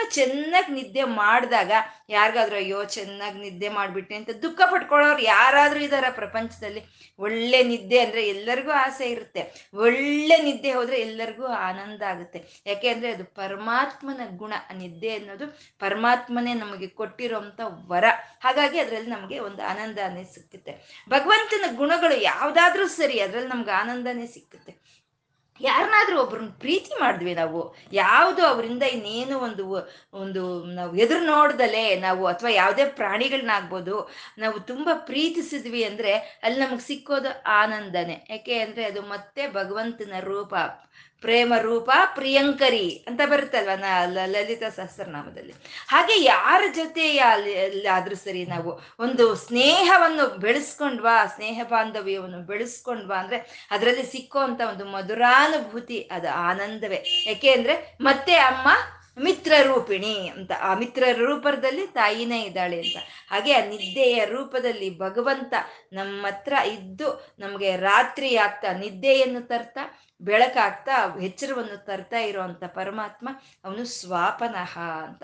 ಚೆನ್ನಾಗಿ ನಿದ್ದೆ ಮಾಡಿದಾಗ ಯಾರಿಗಾದ್ರೂ ಅಯ್ಯೋ ಚೆನ್ನಾಗಿ ನಿದ್ದೆ ಮಾಡಿಬಿಟ್ಟೆ ಅಂತ ದುಃಖ ಪಟ್ಕೊಳ್ಳೋರು ಯಾರಾದರೂ ಇದ್ದಾರ ಪ್ರಪಂಚದಲ್ಲಿ. ಒಳ್ಳೆ ನಿದ್ದೆ ಅಂದ್ರೆ ಎಲ್ಲರಿಗೂ ಆಸೆ ಇರುತ್ತೆ. ಒಳ್ಳೆ ನಿದ್ದೆ ಹೋದರೆ ಎಲ್ಲರಿಗೂ ಆನಂದ ಆಗುತ್ತೆ. ಯಾಕೆ ಅಂದರೆ ಅದು ಪರಮಾತ್ಮನ ಗುಣ. ನಿದ್ದೆ ಅನ್ನೋದು ಪರಮಾತ್ಮನೇ ನಮಗೆ ಕೊಟ್ಟಿರೋಂಥ ವರ. ಹಾಗಾಗಿ ಅದರಲ್ಲಿ ನಮಗೆ ಒಂದು ಆನಂದನೇ ಸಿಕ್ಕುತ್ತೆ ಭಗವಂತನ ಗುಣಗಳು ಯಾವುದಾದ್ರೂ ಸರಿ ಅದ್ರಲ್ಲಿ ನಮ್ಗೆ ಆನಂದನೇ ಸಿಕ್ಕುತ್ತೆ ಯಾರನ್ನಾದ್ರೂ ಒಬ್ಬರನ್ನ ಪ್ರೀತಿ ಮಾಡಿದ್ವಿ ನಾವು. ಯಾವುದು ಅವರಿಂದ ಇನ್ನೇನು ಒಂದು ಒಂದು ನಾವು ಎದುರು ನೋಡ್ದಲೆ ನಾವು ಅಥವಾ ಯಾವುದೇ ಪ್ರಾಣಿಗಳನ್ನಾಗ್ಬೋದು ನಾವು ತುಂಬ ಪ್ರೀತಿಸಿದ್ವಿ ಅಂದ್ರೆ ಅಲ್ಲಿ ನಮಗೆ ಸಿಕ್ಕೋದು ಆನಂದನೆ. ಯಾಕೆ ಅಂದ್ರೆ ಅದು ಮತ್ತೆ ಭಗವಂತನ ರೂಪ. ಪ್ರೇಮ ರೂಪ ಪ್ರಿಯಂಕರಿ ಅಂತ ಬರುತ್ತಲ್ವ ಲಲಿತಾ ಸಹಸ್ರನಾಮದಲ್ಲಿ. ಹಾಗೆ ಯಾರ ಜೊತೆ ಆದ್ರೂ ಸರಿ ನಾವು ಒಂದು ಸ್ನೇಹವನ್ನು ಬೆಳೆಸ್ಕೊಂಡ್ವಾ, ಸ್ನೇಹ ಬಾಂಧವ್ಯವನ್ನು ಬೆಳೆಸ್ಕೊಂಡ್ವಾ ಅಂದ್ರೆ ಅದರಲ್ಲಿ ಸಿಕ್ಕುವಂತ ಒಂದು ಮಧುರಾನುಭೂತಿ, ಅದು ಆನಂದವೇ. ಯಾಕೆ ಅಂದ್ರೆ ಮತ್ತೆ ಅಮ್ಮ ಮಿತ್ರ ರೂಪಿಣಿ ಅಂತ. ಆ ಮಿತ್ರ ರೂಪದಲ್ಲಿ ತಾಯಿನೇ ಇದ್ದಾಳೆ ಅಂತ. ಹಾಗೆ ಆ ನಿದ್ದೆಯ ರೂಪದಲ್ಲಿ ಭಗವಂತ ನಮ್ಮ ಹತ್ರ ಇದ್ದು ನಮಗೆ ರಾತ್ರಿ ಆಗ್ತಾ ನಿದ್ದೆಯನ್ನು ತರ್ತಾ, ಬೆಳಕಾಗ್ತಾ, ಎಚ್ಚರವನ್ನು ತರ್ತಾ ಇರುವಂತ ಪರಮಾತ್ಮ ಅವನು ಸ್ವಾಪನಃ ಅಂತ.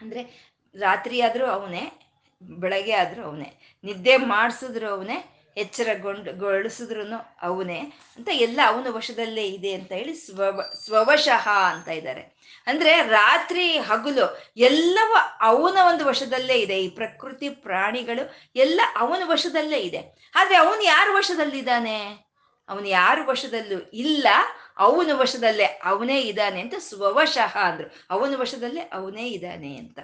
ಅಂದ್ರೆ ರಾತ್ರಿ ಆದ್ರೂ ಅವನೇ, ಬೆಳಗ್ಗೆ ಆದ್ರೂ ಅವನೇ, ನಿದ್ದೆ ಮಾಡಿಸಿದ್ರು ಅವನೇ ಎಚ್ಚರಗೊಂಡು ಗೊಳಿಸಿದ್ರು ಅವನೇ ಅಂತ ಎಲ್ಲ ಅವನ ವಶದಲ್ಲೇ ಇದೆ ಅಂತ ಹೇಳಿ ಸ್ವ ಸ್ವವಶಃ ಅಂತ ಇದ್ದಾರೆ. ಅಂದ್ರೆ ರಾತ್ರಿ ಹಗಲು ಎಲ್ಲವ ಅವನ ಒಂದು ವಶದಲ್ಲೇ ಇದೆ. ಈ ಪ್ರಕೃತಿ ಪ್ರಾಣಿಗಳು ಎಲ್ಲ ಅವನ ವಶದಲ್ಲೇ ಇದೆ. ಆದ್ರೆ ಅವನು ಯಾರು ವಶದಲ್ಲಿದ್ದಾನೆ? ಅವನು ಯಾರು ವಶದಲ್ಲೂ ಇಲ್ಲ. ಅವನ ವಶದಲ್ಲೇ ಅವನೇ ಇದ್ದಾನೆ ಅಂತ ಸ್ವವಶಃ ಅಂದ್ರು. ಅವನ ವಶದಲ್ಲೇ ಅವನೇ ಇದ್ದಾನೆ ಅಂತ.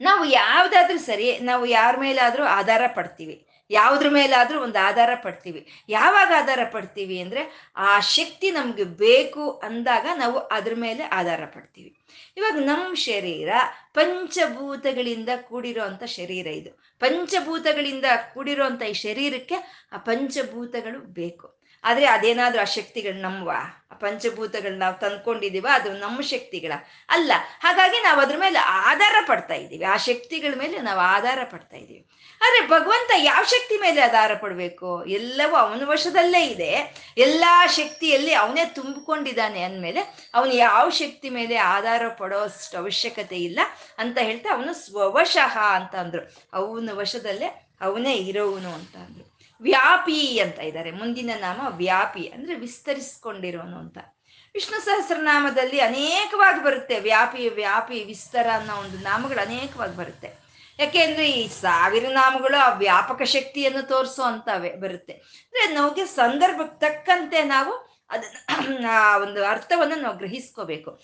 ನಾವು ಯಾವುದಾದ್ರೂ ಸರಿ, ನಾವು ಯಾರ ಮೇಲಾದ್ರೂ ಆಧಾರ ಪಡ್ತೀವಿ. ಯಾವುದ್ರ ಮೇಲಾದ್ರೂ ಒಂದು ಆಧಾರ ಪಡ್ತೀವಿ. ಯಾವಾಗ ಆಧಾರ ಪಡ್ತೀವಿ ಅಂದ್ರೆ ಆ ಶಕ್ತಿ ನಮ್ಗೆ ಬೇಕು ಅಂದಾಗ ನಾವು ಅದ್ರ ಮೇಲೆ ಆಧಾರ ಪಡ್ತೀವಿ. ಇವಾಗ ನಮ್ಮ ಶರೀರ ಪಂಚಭೂತಗಳಿಂದ ಕೂಡಿರೋ ಅಂತ ಶರೀರ ಇದು. ಪಂಚಭೂತಗಳಿಂದ ಕೂಡಿರೋ ಈ ಶರೀರಕ್ಕೆ ಆ ಪಂಚಭೂತಗಳು ಬೇಕು. ಆದ್ರೆ ಅದೇನಾದ್ರೂ ಆ ಶಕ್ತಿಗಳು ನಮ್ವ, ಆ ಪಂಚಭೂತಗಳು ನಾವು ತಂದ್ಕೊಂಡಿದೀವ, ಅದು ನಮ್ಮ ಶಕ್ತಿಗಳ ಅಲ್ಲ. ಹಾಗಾಗಿ ನಾವು ಅದ್ರ ಮೇಲೆ ಆಧಾರ ಪಡ್ತಾ ಇದ್ದೀವಿ. ಆ ಶಕ್ತಿಗಳ ಮೇಲೆ ನಾವು ಆಧಾರ ಪಡ್ತಾ ಇದ್ದೀವಿ. ಆದ್ರೆ ಭಗವಂತ ಯಾವ ಶಕ್ತಿ ಮೇಲೆ ಆಧಾರ ಪಡಬೇಕು? ಎಲ್ಲವೂ ಅವನ ವಶದಲ್ಲೇ ಇದೆ. ಎಲ್ಲಾ ಶಕ್ತಿಯಲ್ಲಿ ಅವನೇ ತುಂಬಿಕೊಂಡಿದ್ದಾನೆ ಅಂದಮೇಲೆ ಅವನು ಯಾವ ಶಕ್ತಿ ಮೇಲೆ ಆಧಾರ ಪಡೋಷ್ಟು ಅವಶ್ಯಕತೆ ಇಲ್ಲ ಅಂತ ಹೇಳ್ತಾ ಅವನು ಸ್ವವಶಃ ಅಂತ ಅಂದ್ರು. ಅವನ ವಶದಲ್ಲೇ ಅವನೇ ಇರೋವನು ಅಂತ ಅಂದ್ರು. ವ್ಯಾಪಿ ಅಂತ ಇದ್ದಾರೆ. ಮುಂದಿನ ನಾಮ ವ್ಯಾಪಿ ಅಂದ್ರೆ ವಿಸ್ತರಿಸ್ಕೊಂಡಿರೋನು ಅಂತ. ವಿಷ್ಣು ಸಹಸ್ರನಾಮದಲ್ಲಿ ಅನೇಕವಾಗಿ ಬರುತ್ತೆ. ವ್ಯಾಪಿ ವ್ಯಾಪಿ, ವಿಸ್ತಾರ ಅನ್ನೋ ಒಂದು ನಾಮಗಳು ಅನೇಕವಾಗಿ ಬರುತ್ತೆ. ಯಾಕೆ ಅಂದ್ರೆ ಈ ಸಾವಿರ ನಾಮಗಳು ಆ ವ್ಯಾಪಕ ಶಕ್ತಿಯನ್ನು ತೋರಿಸೋ ಅಂತವೆ ಬರುತ್ತೆ. ಅಂದ್ರೆ ನಮಗೆ ಸಂದರ್ಭಕ್ಕೆ ತಕ್ಕಂತೆ ನಾವು ಅದನ್ನ ಆ ಒಂದು ಅರ್ಥವನ್ನು ನಾವು ಗ್ರಹಿಸ್ಕೋಬೇಕು.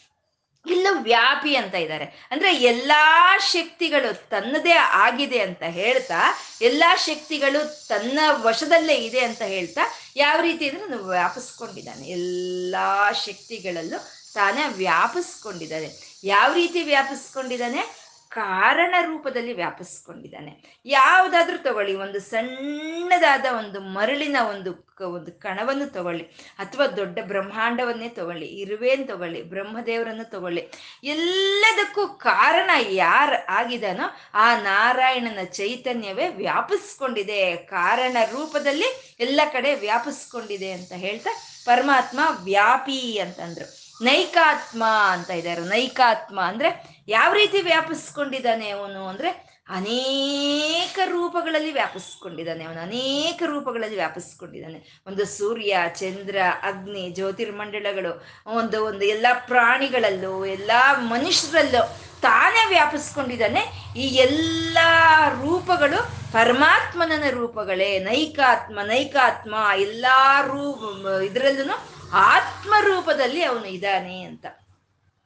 ಇಲ್ಲ ವ್ಯಾಪಿ ಅಂತ ಇದ್ದಾರೆ. ಅಂದ್ರೆ ಎಲ್ಲಾ ಶಕ್ತಿಗಳು ತನ್ನದೇ ಆಗಿದೆ ಅಂತ ಹೇಳ್ತಾ, ಎಲ್ಲಾ ಶಕ್ತಿಗಳು ತನ್ನ ವಶದಲ್ಲೇ ಇದೆ ಅಂತ ಹೇಳ್ತಾ, ಯಾವ ರೀತಿ ಅಂದ್ರೆ ನಾವು ವ್ಯಾಪಿಸ್ಕೊಂಡಿದ್ದಾನೆ. ಎಲ್ಲಾ ಶಕ್ತಿಗಳಲ್ಲೂ ತಾನೇ ವ್ಯಾಪಿಸ್ಕೊಂಡಿದ್ದಾನೆ. ಯಾವ ರೀತಿ ವ್ಯಾಪಿಸ್ಕೊಂಡಿದ್ದಾನೆ? ಕಾರಣ ರೂಪದಲ್ಲಿ ವ್ಯಾಪಿಸ್ಕೊಂಡಿದ್ದಾನೆ. ಯಾವುದಾದ್ರೂ ತಗೊಳ್ಳಿ, ಒಂದು ಸಣ್ಣದಾದ ಒಂದು ಮರಳಿನ ಒಂದು ಒಂದು ಕಣವನ್ನು ತಗೊಳ್ಳಿ, ಅಥವಾ ದೊಡ್ಡ ಬ್ರಹ್ಮಾಂಡವನ್ನೇ ತಗೊಳ್ಳಿ ಇರುವೇನ್ ತಗೊಳ್ಳಿ, ಬ್ರಹ್ಮದೇವರನ್ನು ತಗೊಳ್ಳಿ. ಎಲ್ಲದಕ್ಕೂ ಕಾರಣ ಯಾರು ಆಗಿದಾನೋ ಆ ನಾರಾಯಣನ ಚೈತನ್ಯವೇ ವ್ಯಾಪಿಸ್ಕೊಂಡಿದೆ. ಕಾರಣ ರೂಪದಲ್ಲಿ ಎಲ್ಲ ಕಡೆ ವ್ಯಾಪಿಸ್ಕೊಂಡಿದೆ ಅಂತ ಹೇಳ್ತಾ ಪರಮಾತ್ಮ ವ್ಯಾಪಿ ಅಂತಂದ್ರು. ನೈಕಾತ್ಮ ಅಂತ ಇದ್ದಾರೆ ನೈಕಾತ್ಮ ಅಂದ್ರೆ ಯಾವ ರೀತಿ ವ್ಯಾಪಿಸ್ಕೊಂಡಿದ್ದಾನೆ ಅವನು ಅಂದ್ರೆ ಅನೇಕ ರೂಪಗಳಲ್ಲಿ ವ್ಯಾಪಿಸ್ಕೊಂಡಿದ್ದಾನೆ ಅವನು. ಅನೇಕ ರೂಪಗಳಲ್ಲಿ ವ್ಯಾಪಿಸ್ಕೊಂಡಿದ್ದಾನೆ. ಒಂದು ಸೂರ್ಯ, ಚಂದ್ರ, ಅಗ್ನಿ, ಜ್ಯೋತಿರ್ಮಂಡಲಗಳು, ಒಂದು ಒಂದು ಎಲ್ಲ ಪ್ರಾಣಿಗಳಲ್ಲೂ, ಎಲ್ಲ ಮನುಷ್ಯರಲ್ಲೂ ತಾನೇ ವ್ಯಾಪಿಸ್ಕೊಂಡಿದ್ದಾನೆ. ಈ ಎಲ್ಲ ರೂಪಗಳು ಪರಮಾತ್ಮನ ರೂಪಗಳೇ. ನೈಕಾತ್ಮ ನೈಕಾತ್ಮ, ಎಲ್ಲ ರೂಪ ಇದರಲ್ಲೂ ಆತ್ಮ ರೂಪದಲ್ಲಿ ಅವನು ಇದ್ದಾನೆ ಅಂತ.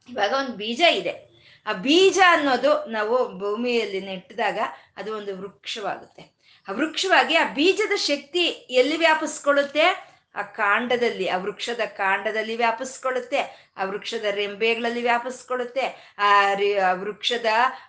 ಇವಾಗ ಒಂದು ಬೀಜ ಇದೆ. ಆ ಬೀಜ ಅನ್ನೋದು ನಾವು ಭೂಮಿಯಲ್ಲಿ ನೆಟ್ಟಿದಾಗ ಅದು ಒಂದು ವೃಕ್ಷವಾಗುತ್ತೆ. ಆ ವೃಕ್ಷವಾಗಿ ಆ ಬೀಜದ ಶಕ್ತಿ ಎಲ್ಲಿ ವ್ಯಾಪಿಸ್ಕೊಳ್ಳುತ್ತೆ? ಆ ಕಾಂಡದಲ್ಲಿ, ಆ ವೃಕ್ಷದ ಕಾಂಡದಲ್ಲಿ ವ್ಯಾಪಿಸ್ಕೊಳ್ಳುತ್ತೆ. ಆ ವೃಕ್ಷದ ರೆಂಬೆಗಳಲ್ಲಿ ವ್ಯಾಪಿಸ್ಕೊಳ್ಳುತ್ತೆ. ಆ ವೃಕ್ಷದ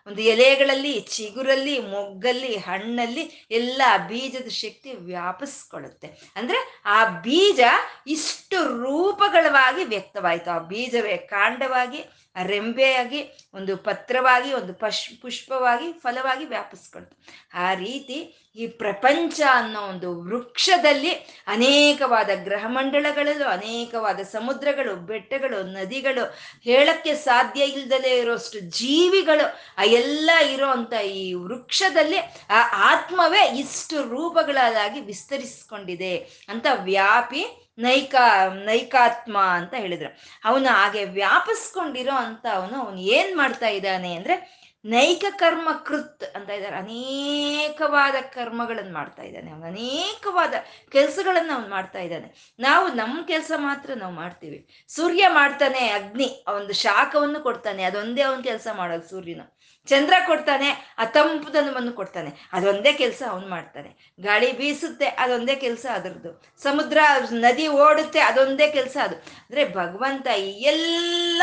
ಒಂದು ಎಲೆಗಳಲ್ಲಿ, ಚಿಗುರಲ್ಲಿ, ಮೊಗ್ಗಲ್ಲಿ, ಹಣ್ಣಲ್ಲಿ ಎಲ್ಲ ಬೀಜದ ಶಕ್ತಿ ವ್ಯಾಪಿಸ್ಕೊಳ್ಳುತ್ತೆ. ಅಂದ್ರೆ ಆ ಬೀಜ ಇಷ್ಟು ರೂಪಗಳವಾಗಿ ವ್ಯಕ್ತವಾಯಿತು. ಆ ಬೀಜವೇ ಕಾಂಡವಾಗಿ ರೆಂಬೆಯಾಗಿ, ಒಂದು ಪತ್ರವಾಗಿ, ಒಂದು ಪಶ್, ಪುಷ್ಪವಾಗಿ, ಫಲವಾಗಿ ವ್ಯಾಪಿಸ್ಕೊಳ್ತು ಆ ರೀತಿ ಈ ಪ್ರಪಂಚ ಅನ್ನೋ ಒಂದು ವೃಕ್ಷದಲ್ಲಿ ಅನೇಕವಾದ ಗ್ರಹಮಂಡಲಗಳಲ್ಲೂ ಅನೇಕವಾದ ಸಮುದ್ರಗಳು, ಬೆಟ್ಟಗಳು ನದಿಗಳು ಹೇಳಕ್ಕೆ ಸಾಧ್ಯ ಇಲ್ದಲೇ ಇರೋಷ್ಟು ಜೀವಿಗಳು, ಆ ಎಲ್ಲ ಇರೋಂಥ ಈ ವೃಕ್ಷದಲ್ಲಿ ಆ ಆತ್ಮವೇ ಇಷ್ಟು ರೂಪಗಳಾಗಿ ವಿಸ್ತರಿಸ್ಕೊಂಡಿದೆ ಅಂತ ವ್ಯಾಪಿ ನೈಕಾ, ನೈಕಾತ್ಮ ಅಂತ ಹೇಳಿದ್ರು. ಅವನು ಹಾಗೆ ವ್ಯಾಪಿಸ್ಕೊಂಡಿರೋ ಅಂತ ಅವನು ಅವನು ಏನ್ ಮಾಡ್ತಾ ಇದ್ದಾನೆ ಅಂದ್ರೆ ನೈಕ ಕರ್ಮ ಕೃತ್ ಅಂತ ಇದ್ದಾರೆ. ಅನೇಕವಾದ ಕರ್ಮಗಳನ್ನು ಮಾಡ್ತಾ ಇದ್ದಾನೆ ಅವನು. ಅನೇಕವಾದ ಕೆಲಸಗಳನ್ನು ಅವನು ಮಾಡ್ತಾ ಇದ್ದಾನೆ. ನಾವು ನಮ್ಮ ಕೆಲಸ ಮಾತ್ರ ನಾವು ಮಾಡ್ತೀವಿ. ಸೂರ್ಯ ಮಾಡ್ತಾನೆ ಅಗ್ನಿ. ಒಂದು ಶಾಖವನ್ನು ಕೊಡ್ತಾನೆ. ಅದೊಂದೇ ಅವನ ಕೆಲಸ ಮಾಡೋದು ಸೂರ್ಯನ. ಚಂದ್ರ ಕೊಡ್ತಾನೆ, ಆ ತಂಪುದನವನ್ನು ಕೊಡ್ತಾನೆ. ಅದೊಂದೇ ಕೆಲಸ ಅವನು ಮಾಡ್ತಾನೆ. ಗಾಳಿ ಬೀಸುತ್ತೆ, ಅದೊಂದೇ ಕೆಲಸ ಅದರದ್ದು. ಸಮುದ್ರ, ನದಿ ಓಡುತ್ತೆ, ಅದೊಂದೇ ಕೆಲಸ ಅದು. ಅಂದ್ರೆ ಭಗವಂತ ಎಲ್ಲ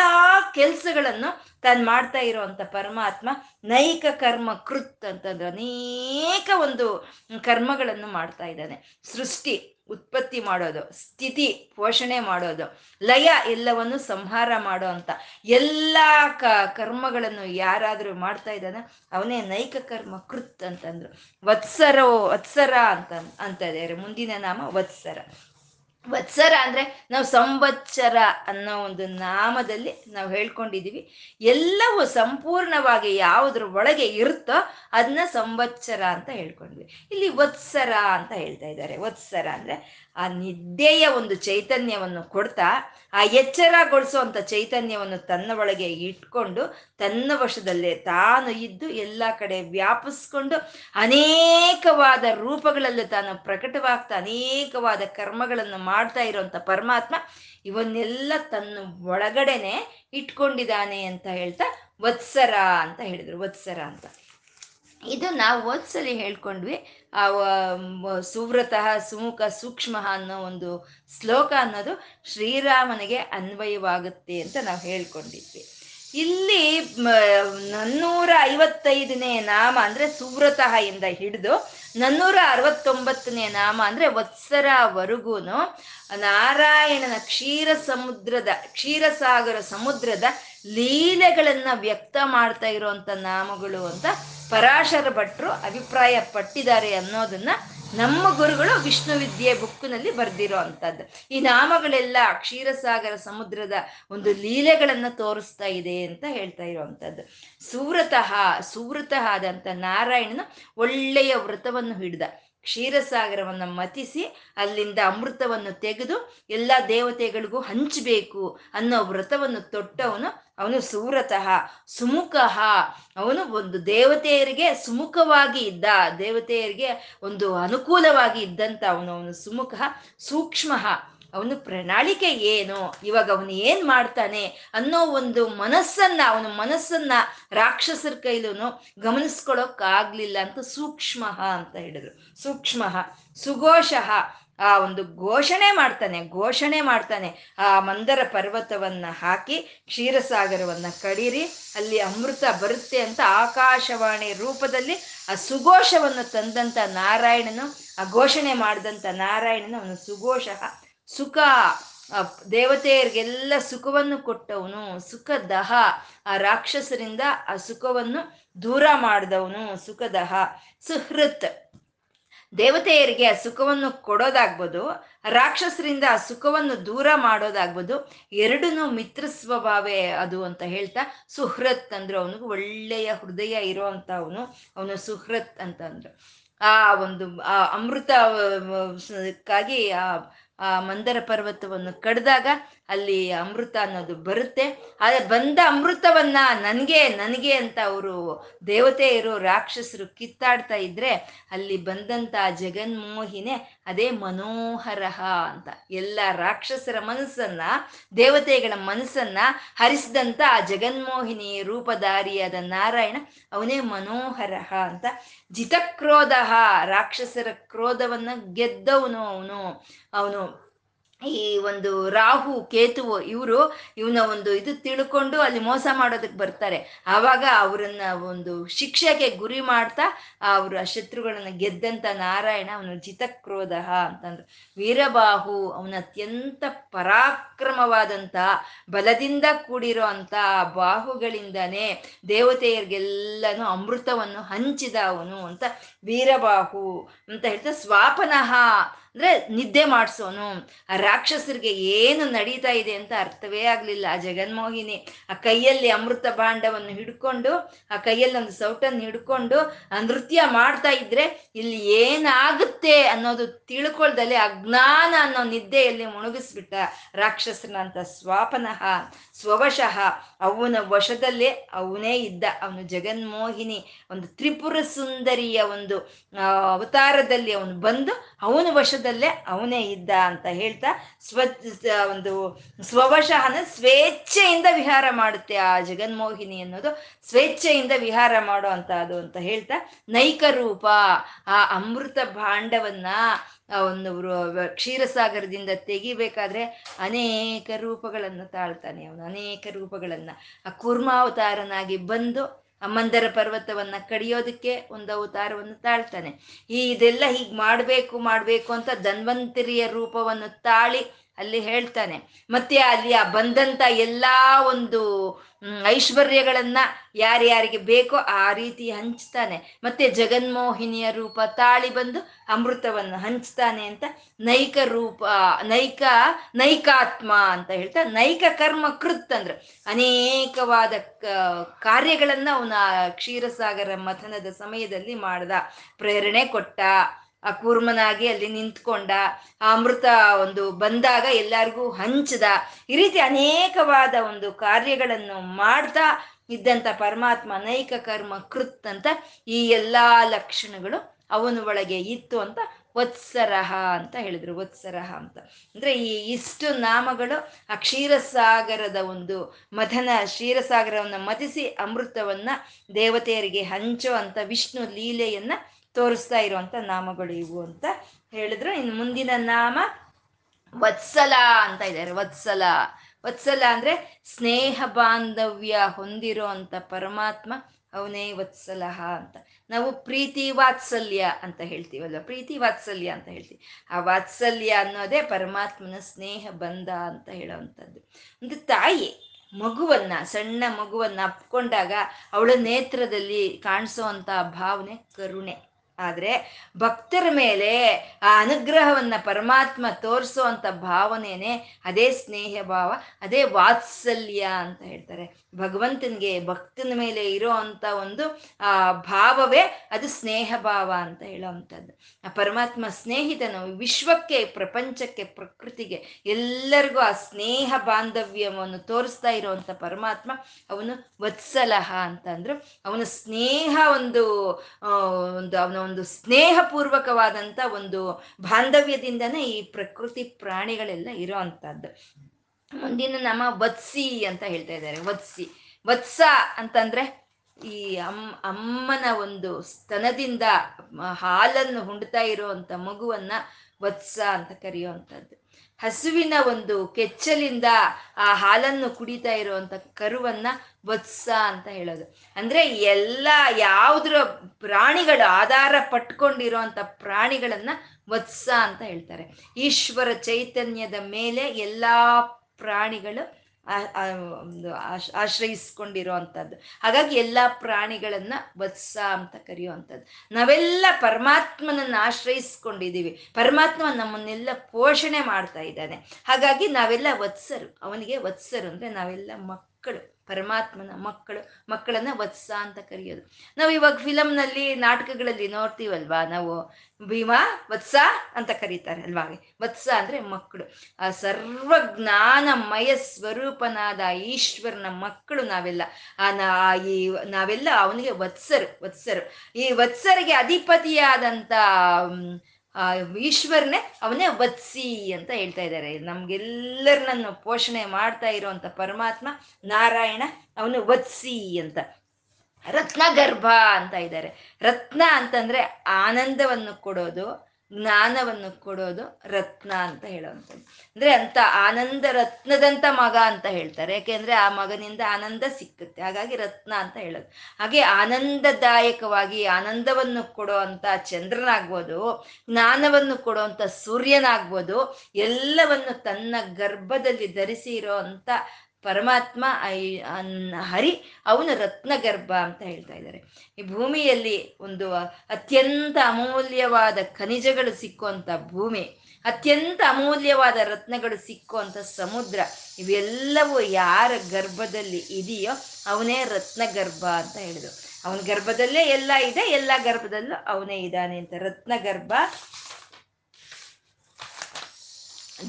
ಕೆಲಸಗಳನ್ನು ತಾನು ಮಾಡ್ತಾ ಇರುವಂತ ಪರಮಾತ್ಮ ನೈಕ ಕರ್ಮ ಕೃತ್ ಅಂತಂದ್ರೆ ಅನೇಕ ಒಂದು ಕರ್ಮಗಳನ್ನು ಮಾಡ್ತಾ ಇದ್ದಾನೆ. ಸೃಷ್ಟಿ. ಉತ್ಪತ್ತಿ ಮಾಡೋದು, ಸ್ಥಿತಿ ಪೋಷಣೆ ಮಾಡೋದು, ಲಯ ಎಲ್ಲವನ್ನು ಸಂಹಾರ ಮಾಡೋ ಅಂತ. ಎಲ್ಲ ಕ, ಕರ್ಮಗಳನ್ನು ಯಾರಾದರೂ ಮಾಡ್ತಾ ಇದ್ದಾನೆ, ಅವನೇ ನೈಕ ಕರ್ಮ ಕೃತ್ ಅಂತಂದ್ರು. ವತ್ಸರೋ, ವತ್ಸರ ಅಂತ ಅಂತ ಇದ್ದಾರೆ ಮುಂದಿನ ನಾಮ ವತ್ಸರ. ವತ್ಸರ ಅಂದ್ರೆ ನಾವು ಸಂವತ್ಸರ ಅನ್ನೋ ಒಂದು ನಾಮದಲ್ಲಿ ನಾವು ಹೇಳ್ಕೊಂಡಿದೀವಿ. ಎಲ್ಲವೂ ಸಂಪೂರ್ಣವಾಗಿ ಯಾವುದ್ರ ಒಳಗೆ ಇರುತ್ತೋ ಅದನ್ನ ಸಂವತ್ಸರ ಅಂತ ಹೇಳ್ಕೊಂಡ್ವಿ. ಇಲ್ಲಿ ವತ್ಸರ ಅಂತ ಹೇಳ್ತಾ ಇದ್ದಾರೆ. ವತ್ಸರ ಅಂದ್ರೆ ಆ ನಿದ್ದೆಯ ಒಂದು ಚೈತನ್ಯವನ್ನು ಕೊಡ್ತಾ, ಆ ಎಚ್ಚರಗೊಳಿಸುವಂತ ಚೈತನ್ಯವನ್ನು ತನ್ನ ಒಳಗೆ ಇಟ್ಕೊಂಡು, ತನ್ನ ವಶದಲ್ಲೇ ತಾನು ಇದ್ದು, ಎಲ್ಲ ಕಡೆ ವ್ಯಾಪಿಸ್ಕೊಂಡು, ಅನೇಕವಾದ ರೂಪಗಳಲ್ಲಿ ತಾನು ಪ್ರಕಟವಾಗ್ತಾ, ಅನೇಕವಾದ ಕರ್ಮಗಳನ್ನು ಮಾಡ್ತಾ ಇರೋಂಥ ಪರಮಾತ್ಮ ಇವನ್ನೆಲ್ಲ ತನ್ನ ಒಳಗಡೆನೆ ಇಟ್ಕೊಂಡಿದ್ದಾನೆ ಅಂತ ಹೇಳ್ತಾ ವತ್ಸರ ಅಂತ ಹೇಳಿದ್ರು, ವತ್ಸರ ಅಂತ. ಇದು ನಾವು ಓದ್ಸಲಿ ಹೇಳ್ಕೊಂಡ್ವಿ, ಆ ಸುವ್ರತಃ ಸುಮುಖ ಸೂಕ್ಷ್ಮ ಅನ್ನೋ ಒಂದು ಶ್ಲೋಕ ಅನ್ನೋದು ಶ್ರೀರಾಮನಿಗೆ ಅನ್ವಯವಾಗುತ್ತೆ ಅಂತ ನಾವು ಹೇಳ್ಕೊಂಡಿದ್ವಿ. ಇಲ್ಲಿ ನನ್ನೂರ ಐವತ್ತೈದನೇ ನಾಮ ಅಂದ್ರೆ ಸುವ್ರತಃ ಇಂದ ಹಿಡಿದು ನನ್ನೂರ ಅರವತ್ತೊಂಬತ್ತನೇ ನಾಮ ಅಂದ್ರೆ ವತ್ಸರವರೆಗೂನು ನಾರಾಯಣನ ಕ್ಷೀರ ಸಮುದ್ರದ ಕ್ಷೀರಸಾಗರ ಸಮುದ್ರದ ಲೀಲೆಗಳನ್ನ ವ್ಯಕ್ತ ಮಾಡ್ತಾ ಇರುವಂತ ನಾಮಗಳು ಅಂತ ಪರಾಶರ ಭಟ್ರು ಅಭಿಪ್ರಾಯ ಪಟ್ಟಿದ್ದಾರೆ ಅನ್ನೋದನ್ನ ನಮ್ಮ ಗುರುಗಳು ವಿಷ್ಣು ವಿದ್ಯೆ ಬುಕ್ಕಿನಲ್ಲಿ ಬರ್ದಿರೋ ಅಂಥದ್ದು. ಈ ನಾಮಗಳೆಲ್ಲ ಕ್ಷೀರಸಾಗರ ಸಮುದ್ರದ ಒಂದು ಲೀಲೆಗಳನ್ನ ತೋರಿಸ್ತಾ ಇದೆ ಅಂತ ಹೇಳ್ತಾ ಇರೋವಂಥದ್ದು. ಸುವ್ರತಃ ಸುವ್ರತಃ ಆದಂಥ ನಾರಾಯಣನ ಒಳ್ಳೆಯ ವ್ರತವನ್ನು ಹಿಡ್ದ. ಕ್ಷೀರಸಾಗರವನ್ನು ಮತಿಸಿ ಅಲ್ಲಿಂದ ಅಮೃತವನ್ನು ತೆಗೆದು ಎಲ್ಲ ದೇವತೆಗಳಿಗೂ ಹಂಚಬೇಕು ಅನ್ನೋ ವ್ರತವನ್ನು ತೊಟ್ಟವನು. ಅವನು ಸುವ್ರತಃ, ಸುಮುಖಃ. ಅವನು ಒಂದು ದೇವತೆಯರಿಗೆ ಸುಮುಖವಾಗಿ ಇದ್ದ, ದೇವತೆಯರಿಗೆ ಒಂದು ಅನುಕೂಲವಾಗಿ ಇದ್ದಂತ ಅವನು. ಅವನು ಸುಮುಖ, ಸೂಕ್ಷ್ಮ. ಅವನು ಪ್ರಣಾಳಿಕೆ ಏನು? ಇವಾಗ ಅವನು ಏನ್ ಮಾಡ್ತಾನೆ ಅನ್ನೋ ಒಂದು ಮನಸ್ಸನ್ನ, ಅವನ ಮನಸ್ಸನ್ನ ರಾಕ್ಷಸರ ಕೈಲೂ ಗಮನಿಸ್ಕೊಳಕ್ ಆಗ್ಲಿಲ್ಲ ಅಂತ ಸೂಕ್ಷ್ಮ ಅಂತ ಹೇಳಿದ್ರು. ಸೂಕ್ಷ್ಮ, ಸುಘೋಷಃ ಆ ಒಂದು ಘೋಷಣೆ ಮಾಡ್ತಾನೆ ಘೋಷಣೆ ಮಾಡ್ತಾನೆ. ಆ ಮಂದರ ಪರ್ವತವನ್ನ ಹಾಕಿ ಕ್ಷೀರಸಾಗರವನ್ನ ಕಡೀರಿ, ಅಲ್ಲಿ ಅಮೃತ ಬರುತ್ತೆ ಅಂತ ಆಕಾಶವಾಣಿ ರೂಪದಲ್ಲಿ ಆ ಸುಘೋಷವನ್ನು ತಂದಂತ ನಾರಾಯಣನು, ಆ ಘೋಷಣೆ ಮಾಡಿದಂತ ನಾರಾಯಣನು ಅವನು ಸುಘೋಷ. ಸುಖ ದೇವತೆಯರಿಗೆಲ್ಲ ಸುಖವನ್ನು ಕೊಟ್ಟವನು, ಸುಖದಹ. ಆ ರಾಕ್ಷಸರಿಂದ ಆ ಸುಖವನ್ನು ದೂರ ಮಾಡಿದವನು ಸುಖದಹ. ಸುಹೃತ್. ದೇವತೆಯರಿಗೆ ಆ ಸುಖವನ್ನು ಕೊಡೋದಾಗ್ಬೋದು, ರಾಕ್ಷಸರಿಂದ ಆ ಸುಖವನ್ನು ದೂರ ಮಾಡೋದಾಗ್ಬೋದು, ಎರಡನ್ನೂ ಮಿತ್ರ ಸ್ವಭಾವೇ ಅದು ಅಂತ ಹೇಳ್ತಾ ಸುಹೃತ್ ಅಂದ್ರೆ ಅವನಿಗೆ ಒಳ್ಳೆಯ ಹೃದಯ ಇರೋ ಅಂತ ಅವನು ಅವನು ಸುಹೃತ್ ಅಂತ ಅಂದ್ರು ಆ ಒಂದು, ಆ ಅಮೃತಕ್ಕಾಗಿ ಆ ಆ ಮಂದರ ಪರ್ವತವನ್ನು ಕಡ್ದಾಗ ಅಲ್ಲಿ ಅಮೃತ ಅನ್ನೋದು ಬರುತ್ತೆ. ಆದರೆ ಬಂದ ಅಮೃತವನ್ನ ನನಗೆ ನನಗೆ ಅಂತ ಅವರು ದೇವತೆ ಇರೋ ರಾಕ್ಷಸರು ಕಿತ್ತಾಡ್ತಾ ಇದ್ರೆ ಅಲ್ಲಿ ಬಂದಂತ ಜಗನ್ಮೋಹಿನೇ ಅದೇ ಮನೋಹರಹ ಅಂತ. ಎಲ್ಲ ರಾಕ್ಷಸರ ಮನಸ್ಸನ್ನ, ದೇವತೆಗಳ ಮನಸ್ಸನ್ನ ಹರಿಸಿದಂತ ಆ ಜಗನ್ಮೋಹಿನಿ ರೂಪಧಾರಿಯಾದ ನಾರಾಯಣ ಅವನೇ ಮನೋಹರಹ ಅಂತ. ಜಿತಕ್ರೋಧ ರಾಕ್ಷಸರ ಕ್ರೋಧವನ್ನ ಗೆದ್ದವನು ಅವನು. ಅವನು ಈ ಒಂದು ರಾಹು, ಕೇತುವು ಇವರು ಇವನ ಒಂದು ಇದು ತಿಳ್ಕೊಂಡು ಅಲ್ಲಿ ಮೋಸ ಮಾಡೋದಕ್ಕೆ ಬರ್ತಾರೆ. ಆವಾಗ ಅವರನ್ನ ಒಂದು ಶಿಕ್ಷೆಗೆ ಗುರಿ ಮಾಡ್ತಾ ಅವರು ಆ ಶತ್ರುಗಳನ್ನ ಗೆದ್ದಂತ ನಾರಾಯಣ ಅವನು ಜಿತಕ್ರೋಧ ಅಂತಂದ್ರು. ವೀರಬಾಹು ಅವನ ಅತ್ಯಂತ ಪರಾಕ್ರಮವಾದಂತ ಬಲದಿಂದ ಕೂಡಿರೋ ಅಂತ ಬಾಹುಗಳಿಂದಾನೇ ದೇವತೆಯರಿಗೆಲ್ಲನೂ ಅಮೃತವನ್ನು ಹಂಚಿದ ಅವನು ಅಂತ ವೀರಬಾಹು ಅಂತ ಹೇಳ್ತಾ ಸ್ವಾಪನಃ ಅಂದ್ರೆ ನಿದ್ದೆ ಮಾಡಿಸೋನು. ಆ ರಾಕ್ಷಸರಿಗೆ ಏನು ನಡೀತಾ ಇದೆ ಅಂತ ಅರ್ಥವೇ ಆಗ್ಲಿಲ್ಲ. ಆ ಜಗನ್ಮೋಹಿನಿ ಆ ಕೈಯಲ್ಲಿ ಅಮೃತ ಭಾಂಡವನ್ನು ಹಿಡ್ಕೊಂಡು, ಆ ಕೈಯಲ್ಲಿ ಒಂದು ಸೌಟನ್ನು ಹಿಡ್ಕೊಂಡು, ಆ ನೃತ್ಯ ಮಾಡ್ತಾ ಇದ್ರೆ ಇಲ್ಲಿ ಏನಾಗುತ್ತೆ ಅನ್ನೋದು ತಿಳ್ಕೊಳ್ದಲ್ಲಿ ಅಜ್ಞಾನ ಅನ್ನೋ ನಿದ್ದೆಯಲ್ಲಿ ಮುಳುಗಿಸ್ಬಿಟ್ಟ ರಾಕ್ಷಸನ ಅಂತ ಸ್ವಾಪನಃ ಸ್ವವಶಃ ಅವನ ವಶದಲ್ಲೇ ಅವನೇ ಇದ್ದ. ಅವನು ಜಗನ್ಮೋಹಿನಿ, ಒಂದು ತ್ರಿಪುರ ಸುಂದರಿಯ ಒಂದು ಅವತಾರದಲ್ಲಿ ಅವನು ಬಂದು ಅವನ ವಶದಲ್ಲೇ ಅವನೇ ಇದ್ದ ಅಂತ ಹೇಳ್ತಾ ಸ್ವ ಒಂದು ಸ್ವವಶಃನ ಸ್ವೇಚ್ಛೆಯಿಂದ ವಿಹಾರ ಮಾಡುತ್ತೆ ಆ ಜಗನ್ಮೋಹಿನಿ ಅನ್ನೋದು ಸ್ವೇಚ್ಛೆಯಿಂದ ವಿಹಾರ ಮಾಡೋ ಅಂತ ಅದು ಅಂತ ಹೇಳ್ತಾ, ನೈಕ ರೂಪ, ಆ ಅಮೃತ ಭಾಂಡವನ್ನ ಒಂದು ಕ್ಷೀರಸಾಗರದಿಂದ ತೆಗಿಬೇಕಾದ್ರೆ ಅನೇಕ ರೂಪಗಳನ್ನು ತಾಳ್ತಾನೆ ಅವನು, ಅನೇಕ ರೂಪಗಳನ್ನ. ಆ ಕೂರ್ಮಾವತಾರನಾಗಿ ಬಂದು ಅಮ್ಮಂದರ ಪರ್ವತವನ್ನ ಕಡಿಯೋದಕ್ಕೆ ಒಂದು ಅವತಾರವನ್ನು ತಾಳ್ತಾನೆ. ಈ ಇದೆಲ್ಲ ಹೀಗೆ ಮಾಡಬೇಕು ಮಾಡಬೇಕು ಅಂತ ಧನ್ವಂತರಿಯ ರೂಪವನ್ನು ತಾಳಿ ಅಲ್ಲಿ ಹೇಳ್ತಾನೆ. ಮತ್ತೆ ಅಲ್ಲಿ ಆ ಬಂದಂತ ಎಲ್ಲಾ ಒಂದು ಐಶ್ವರ್ಯಗಳನ್ನ ಯಾರ್ಯಾರಿಗೆ ಬೇಕೋ ಆ ರೀತಿ ಹಂಚ್ತಾನೆ. ಮತ್ತೆ ಜಗನ್ಮೋಹಿನಿಯ ರೂಪ ತಾಳಿ ಬಂದು ಅಮೃತವನ್ನು ಹಂಚ್ತಾನೆ ಅಂತ ನೈಕ ರೂಪ, ನೈಕ, ನೈಕಾತ್ಮ ಅಂತ ಹೇಳ್ತಾ, ನೈಕ ಕರ್ಮ ಕೃತ್ ಅಂದ್ರೆ ಅನೇಕವಾದ ಕಾರ್ಯಗಳನ್ನ ಅವನ ಕ್ಷೀರಸಾಗರ ಮಥನದ ಸಮಯದಲ್ಲಿ ಮಾಡ್ದ, ಪ್ರೇರಣೆ ಕೊಟ್ಟ. ಆ ಕೂರ್ಮನಾಗಿ ಅಲ್ಲಿ ನಿಂತ್ಕೊಂಡ. ಆ ಅಮೃತ ಒಂದು ಬಂದಾಗ ಎಲ್ಲರಿಗೂ ಹಂಚದ. ಈ ರೀತಿ ಅನೇಕವಾದ ಒಂದು ಕಾರ್ಯಗಳನ್ನು ಮಾಡ್ತಾ ಇದ್ದಂಥ ಪರಮಾತ್ಮ ನೈಕ ಕರ್ಮ ಕೃತ್ ಅಂತ ಈ ಎಲ್ಲ ಲಕ್ಷಣಗಳು ಅವನ ಒಳಗೆ ಇತ್ತು ಅಂತ ವತ್ಸರಹ ಅಂತ ಹೇಳಿದ್ರು. ವತ್ಸರಹ ಅಂತ. ಅಂದ್ರೆ ಈ ಇಷ್ಟು ನಾಮಗಳು ಆ ಕ್ಷೀರಸಾಗರದ ಒಂದು ಮಥನ ಕ್ಷೀರಸಾಗರವನ್ನು ಮತಿಸಿ ಅಮೃತವನ್ನ ದೇವತೆಯರಿಗೆ ಹಂಚೋ ಅಂತ ವಿಷ್ಣು ಲೀಲೆಯನ್ನ ತೋರಿಸ್ತಾ ಇರುವಂತ ನಾಮಗಳು ಇವು ಅಂತ ಹೇಳಿದ್ರು. ಇನ್ನು ಮುಂದಿನ ನಾಮ ವತ್ಸಲ ಅಂತ ಇದ್ದಾರೆ ವತ್ಸಲ. ವತ್ಸಲ ಅಂದ್ರೆ ಸ್ನೇಹ ಬಾಂಧವ್ಯ ಹೊಂದಿರೋ ಅಂತ ಪರಮಾತ್ಮ ಅವನೇ ವತ್ಸಲಹ ಅಂತ. ನಾವು ಪ್ರೀತಿ ವಾತ್ಸಲ್ಯ ಅಂತ ಹೇಳ್ತೀವಲ್ವ? ಪ್ರೀತಿ ವಾತ್ಸಲ್ಯ ಅಂತ ಹೇಳ್ತೀವಿ. ಆ ವಾತ್ಸಲ್ಯ ಅನ್ನೋದೇ ಪರಮಾತ್ಮನ ಸ್ನೇಹ ಬಂಧ ಅಂತ ಹೇಳೋವಂಥದ್ದು. ಒಂದು ತಾಯಿ ಮಗುವನ್ನ, ಸಣ್ಣ ಮಗುವನ್ನ ಅಪ್ಕೊಂಡಾಗ ಅವಳ ನೇತ್ರದಲ್ಲಿ ಕಾಣಿಸೋ ಭಾವನೆ ಕರುಣೆ. ಆದ್ರೆ ಭಕ್ತರ ಮೇಲೆ, ಆ, ಅನುಗ್ರಹವನ್ನ ಪರಮಾತ್ಮ ತೋರಿಸೋ ಅಂತ ಭಾವನೆನೆ ಅದೇ ಸ್ನೇಹ ಭಾವ, ಅದೇ ವಾತ್ಸಲ್ಯ ಅಂತ ಹೇಳ್ತಾರೆ. ಭಗವಂತನಿಗೆ ಭಕ್ತನ ಮೇಲೆ ಇರೋ ಅಂತ ಒಂದು, ಆ, ಭಾವವೇ ಅದು ಸ್ನೇಹ ಭಾವ ಅಂತ ಹೇಳೋವಂಥದ್ದು ಆ, ಪರಮಾತ್ಮ ಸ್ನೇಹಿತನು ವಿಶ್ವಕ್ಕೆ, ಪ್ರಪಂಚಕ್ಕೆ, ಪ್ರಕೃತಿಗೆ ಎಲ್ಲರಿಗೂ ಆ ಸ್ನೇಹ ಬಾಂಧವ್ಯವನ್ನು ತೋರಿಸ್ತಾ ಇರುವಂತ ಪರಮಾತ್ಮ ಅವನು ವತ್ಸಲಹ ಅಂತಂದ್ರು. ಅವನ ಸ್ನೇಹ ಒಂದು ಒಂದು ಅವನ ಒಂದು ಸ್ನೇಹಪೂರ್ವಕವಾದಂಥ ಒಂದು ಬಾಂಧವ್ಯದಿಂದನೇ ಈ ಪ್ರಕೃತಿ ಪ್ರಾಣಿಗಳೆಲ್ಲ ಇರೋ ಅಂಥದ್ದು. ಮುಂದಿನ ನಮ್ಮ ವತ್ಸಿ ಅಂತ ಹೇಳ್ತಾ ಇದ್ದಾರೆ. ವತ್ಸಿ, ವತ್ಸ ಅಂತಂದ್ರೆ ಈ ಅಮ್, ಅಮ್ಮನ ಒಂದು ಸ್ತನದಿಂದ ಹಾಲನ್ನು ಹುಂಡ್ತಾ ಇರುವಂತ ಮಗುವನ್ನ ವತ್ಸ ಅಂತ ಕರೆಯುವಂಥದ್ದು. ಹಸುವಿನ ಒಂದು ಕೆಚ್ಚಲಿಂದ ಆ ಹಾಲನ್ನು ಕುಡಿತಾ ಇರುವಂತ ಕರುವನ್ನ ವತ್ಸ ಅಂತ ಹೇಳೋದು. ಅಂದ್ರೆ ಎಲ್ಲ ಯಾವುದ್ರ ಪ್ರಾಣಿಗಳು ಆಧಾರ ಪಟ್ಕೊಂಡಿರುವಂತ ಪ್ರಾಣಿಗಳನ್ನ ವತ್ಸ ಅಂತ ಹೇಳ್ತಾರೆ. ಈಶ್ವರ ಚೈತನ್ಯದ ಮೇಲೆ ಎಲ್ಲಾ ಪ್ರಾಣಿಗಳು ಒಂದು ಆಶ್ರಯಿಸ್ಕೊಂಡಿರೋ ಅಂಥದ್ದು ಹಾಗಾಗಿ ಎಲ್ಲ ಪ್ರಾಣಿಗಳನ್ನ ವತ್ಸ ಅಂತ ಕರೆಯುವಂಥದ್ದು. ನಾವೆಲ್ಲ ಪರಮಾತ್ಮನನ್ನ ಆಶ್ರಯಿಸ್ಕೊಂಡಿದ್ದೀವಿ. ಪರಮಾತ್ಮ ನಮ್ಮನ್ನೆಲ್ಲ ಪೋಷಣೆ ಮಾಡ್ತಾ ಇದ್ದಾನೆ. ಹಾಗಾಗಿ ನಾವೆಲ್ಲ ವತ್ಸರು. ಅವನಿಗೆ ವತ್ಸರು ಅಂದರೆ ನಾವೆಲ್ಲ ಮಕ್ಕಳು. ಪರಮಾತ್ಮನ ಮಕ್ಕಳು, ಮಕ್ಕಳನ್ನ ವತ್ಸ ಅಂತ ಕರೆಯೋದು. ನಾವು ಇವಾಗ ಫಿಲಮ್ನಲ್ಲಿ ನಾಟಕಗಳಲ್ಲಿ ನೋಡ್ತೀವಲ್ವಾ, ನಾವು ಭೀಮಾ ವತ್ಸ ಅಂತ ಕರೀತಾರೆ ಅಲ್ವಾ ವತ್ಸ ಅಂದ್ರೆ ಮಕ್ಕಳು. ಆ ಸರ್ವಜ್ಞಾನಮಯ ಸ್ವರೂಪನಾದ ಈಶ್ವರನ ಮಕ್ಕಳು ನಾವೆಲ್ಲ. ಆ ಈ ನಾವೆಲ್ಲ ಅವನಿಗೆ ವತ್ಸರು ವತ್ಸರು. ಈ ವತ್ಸರಿಗೆ ಅಧಿಪತಿಯಾದಂಥ ಆ ಈಶ್ವರನೇ ಅವನೇ ವತ್ಸಿ ಅಂತ ಹೇಳ್ತಾ ಇದ್ದಾರೆ. ನಮ್ಗೆಲ್ಲರನ್ನ ಪೋಷಣೆ ಮಾಡ್ತಾ ಇರುವಂತ ಪರಮಾತ್ಮ ನಾರಾಯಣ ಅವನು ವತ್ಸಿ ಅಂತ. ರತ್ನ ಗರ್ಭ ಅಂತ ಇದ್ದಾರೆ. ರತ್ನ ಅಂತಂದ್ರೆ ಆನಂದವನ್ನು ಕೊಡೋದು ಜ್ಞಾನವನ್ನು ಕೊಡೋದು ರತ್ನ ಅಂತ ಹೇಳುವಂಥದ್ದು. ಅಂದ್ರೆ ಅಂತ ಆನಂದ ರತ್ನದಂತ ಮಗ ಅಂತ ಹೇಳ್ತಾರೆ. ಯಾಕೆಂದ್ರೆ ಆ ಮಗನಿಂದ ಆನಂದ ಸಿಕ್ಕುತ್ತೆ. ಹಾಗಾಗಿ ರತ್ನ ಅಂತ ಹೇಳೋದು. ಹಾಗೆ ಆನಂದದಾಯಕವಾಗಿ ಆನಂದವನ್ನು ಕೊಡುವಂತ ಚಂದ್ರನಾಗ್ಬೋದು, ಜ್ಞಾನವನ್ನು ಕೊಡುವಂತ ಸೂರ್ಯನಾಗ್ಬೋದು, ಎಲ್ಲವನ್ನು ತನ್ನ ಗರ್ಭದಲ್ಲಿ ಧರಿಸಿ ಅಂತ ಪರಮಾತ್ಮ ಹರಿ, ಅವನು ರತ್ನಗರ್ಭ ಅಂತ ಹೇಳ್ತಾ ಇದ್ದಾರೆ. ಈ ಭೂಮಿಯಲ್ಲಿ ಒಂದು ಅತ್ಯಂತ ಅಮೂಲ್ಯವಾದ ಖನಿಜಗಳು ಸಿಕ್ಕುವಂಥ ಭೂಮಿ, ಅತ್ಯಂತ ಅಮೂಲ್ಯವಾದ ರತ್ನಗಳು ಸಿಕ್ಕುವಂಥ ಸಮುದ್ರ, ಇವೆಲ್ಲವೂ ಯಾರ ಗರ್ಭದಲ್ಲಿ ಇದೆಯೋ ಅವನೇ ರತ್ನ ಗರ್ಭ ಅಂತ ಹೇಳಿದ್ರು. ಅವನ ಗರ್ಭದಲ್ಲೇ ಎಲ್ಲ ಇದೆ, ಎಲ್ಲ ಗರ್ಭದಲ್ಲೂ ಅವನೇ ಇದ್ದಾನೆ ಅಂತ. ರತ್ನ ಗರ್ಭ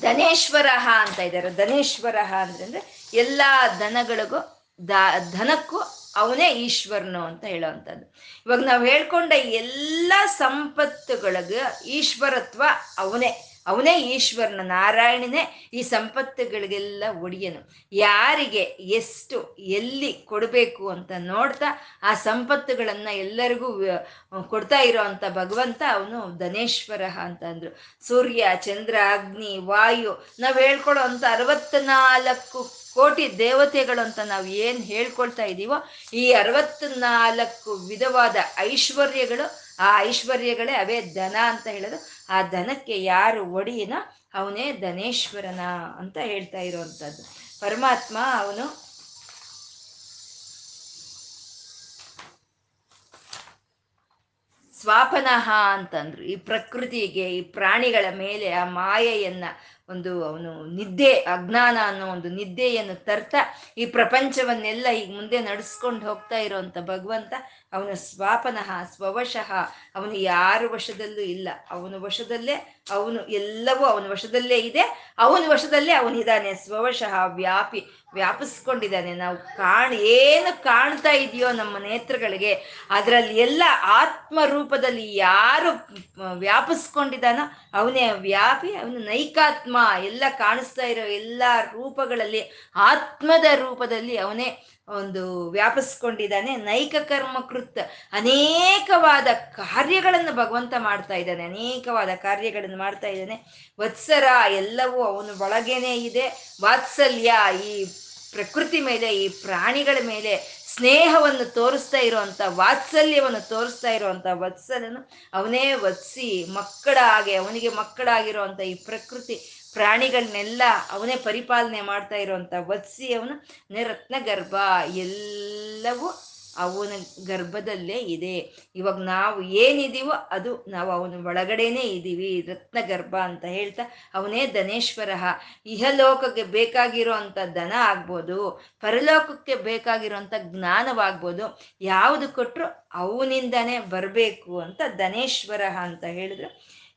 ಧನೇಶ್ವರ ಅಂತ ಇದ್ದಾರೆ. ಧನೇಶ್ವರ ಅಂದ್ರೆ ಎಲ್ಲ ದನಗಳಿಗೂ ದ, ಧನಕ್ಕೂ ಅವನೇ ಈಶ್ವರನು ಅಂತ ಹೇಳುವಂಥದ್ದು. ಇವಾಗ ನಾವು ಹೇಳ್ಕೊಂಡ ಎಲ್ಲ ಸಂಪತ್ತುಗಳಿಗೆ ಈಶ್ವರತ್ವ ಅವನೇ ಅವನೇ ಈಶ್ವರನ, ನಾರಾಯಣನೇ ಈ ಸಂಪತ್ತುಗಳಿಗೆಲ್ಲ ಒಡೆಯನು. ಯಾರಿಗೆ, ಎಷ್ಟು, ಎಲ್ಲಿ ಕೊಡಬೇಕು ಅಂತ ನೋಡ್ತಾ ಆ ಸಂಪತ್ತುಗಳನ್ನು ಎಲ್ಲರಿಗೂ ಕೊಡ್ತಾ ಇರೋ ಅಂಥ ಭಗವಂತ ಅವನು ಧನೇಶ್ವರ ಅಂತ ಅಂದ್ರು. ಸೂರ್ಯ, ಚಂದ್ರ, ಅಗ್ನಿ, ವಾಯು, ನಾವು ಹೇಳ್ಕೊಳ್ಳೋ ಅಂಥ ಅರವತ್ನಾಲ್ಕು ಕೋಟಿ ದೇವತೆಗಳು ಅಂತ ನಾವು ಏನು ಹೇಳ್ಕೊಳ್ತಾ ಇದೀವೋ, ಈ ಅರವತ್ನಾಲ್ಕು ವಿಧವಾದ ಐಶ್ವರ್ಯಗಳು, ಆ ಐಶ್ವರ್ಯಗಳೇ ಅವೇ ಧನ ಅಂತ ಹೇಳೋದು. ಆ ಧನಕ್ಕೆ ಯಾರು ಒಡಿಯನ ಅವನೇ ಧನೇಶ್ವರನ ಅಂತ ಹೇಳ್ತಾ ಇರುವಂಥದ್ದು. ಪರಮಾತ್ಮ ಅವನು ಸ್ವಾಪನಹ ಅಂತಂದ್ರು. ಈ ಪ್ರಕೃತಿಗೆ, ಈ ಪ್ರಾಣಿಗಳ ಮೇಲೆ ಆ ಮಾಯೆಯನ್ನ ಒಂದು ಅವನು ನಿದ್ದೆ, ಅಜ್ಞಾನ ಅನ್ನೋ ಒಂದು ನಿದ್ದೆಯನ್ನು ತರ್ತಾ ಈ ಪ್ರಪಂಚವನ್ನೆಲ್ಲ ಈಗ ಮುಂದೆ ನಡೆಸ್ಕೊಂಡು ಹೋಗ್ತಾ ಇರೋವಂಥ ಭಗವಂತ ಅವನ ಸ್ವಾಪನಃ, ಸ್ವವಶಃ. ಅವನು ಯಾರ ವಶದಲ್ಲೂ ಇಲ್ಲ. ಅವನ ವಶದಲ್ಲೇ ಅವನು ಎಲ್ಲವೂ ಅವನ ವಶದಲ್ಲೇ ಇದೆ. ಅವನ ವಶದಲ್ಲೇ ಅವನಿದ್ದಾನೆ, ಸ್ವವಶಃ ವ್ಯಾಪಿ, ವ್ಯಾಪಿಸ್ಕೊಂಡಿದ್ದಾನೆ. ನಾವು ಕಾಣ್, ಏನು ಕಾಣ್ತಾ ಇದೆಯೋ ನಮ್ಮ ನೇತ್ರಗಳಿಗೆ, ಅದರಲ್ಲಿ ಎಲ್ಲ ಆತ್ಮ ರೂಪದಲ್ಲಿ ಯಾರು ವ್ಯಾಪಿಸ್ಕೊಂಡಿದ್ದಾನೋ ಅವನೇ ವ್ಯಾಪಿ, ಅವನು ನೈಕಾತ್ಮ ಎಲ್ಲ ಕಾಣಿಸ್ತಾ ಇರೋ ಎಲ್ಲ ರೂಪಗಳಲ್ಲಿ, ಆತ್ಮದ ರೂಪದಲ್ಲಿ ಅವನೇ ಒಂದು ವ್ಯಾಪಿಸ್ಕೊಂಡಿದ್ದಾನೆ. ನೈಕ ಕರ್ಮಕೃತ್ ಅನೇಕವಾದ ಕಾರ್ಯಗಳನ್ನು ಭಗವಂತ ಮಾಡ್ತಾ ಇದ್ದಾನೆ, ಅನೇಕವಾದ ಕಾರ್ಯಗಳನ್ನು ಮಾಡ್ತಾ ಇದ್ದಾನೆ. ವತ್ಸರ ಎಲ್ಲವೂ ಅವನು ಒಳಗೇನೆ ಇದೆ. ವಾತ್ಸಲ್ಯ ಈ ಪ್ರಕೃತಿ ಮೇಲೆ, ಈ ಪ್ರಾಣಿಗಳ ಮೇಲೆ ಸ್ನೇಹವನ್ನು ತೋರಿಸ್ತಾ ಇರುವಂತ, ವಾತ್ಸಲ್ಯವನ್ನು ತೋರಿಸ್ತಾ ಇರುವಂತ ವತ್ಸಲನು ಅವನೇ ವತ್ಸಿ ಮಕ್ಕಳ ಹಾಗೆ, ಅವನಿಗೆ ಮಕ್ಕಳಾಗಿರುವಂತ ಈ ಪ್ರಕೃತಿ ಪ್ರಾಣಿಗಳನ್ನೆಲ್ಲ ಅವನೇ ಪರಿಪಾಲನೆ ಮಾಡ್ತಾ ಇರುವಂತ ವತ್ಸಿ ಅವನು ರತ್ನ ಗರ್ಭ ಎಲ್ಲವೂ ಅವನ ಗರ್ಭದಲ್ಲೇ ಇದೆ. ಇವಾಗ ನಾವು ಏನಿದೀವೋ ಅದು ನಾವು ಅವನ ಒಳಗಡೆನೆ ಇದ್ದೀವಿ ರತ್ನ ಗರ್ಭ ಅಂತ ಹೇಳ್ತಾ ಅವನೇ ಧನೇಶ್ವರ. ಇಹಲೋಕಕ್ಕೆ ಬೇಕಾಗಿರೋ ಅಂಥ ದನ ಆಗ್ಬೋದು, ಪರಲೋಕಕ್ಕೆ ಬೇಕಾಗಿರೋಂಥ ಜ್ಞಾನವಾಗ್ಬೋದು, ಯಾವುದು ಕೊಟ್ಟರು ಅವನಿಂದನೇ ಬರಬೇಕು ಅಂತ ಧನೇಶ್ವರ ಅಂತ ಹೇಳಿದ್ರು.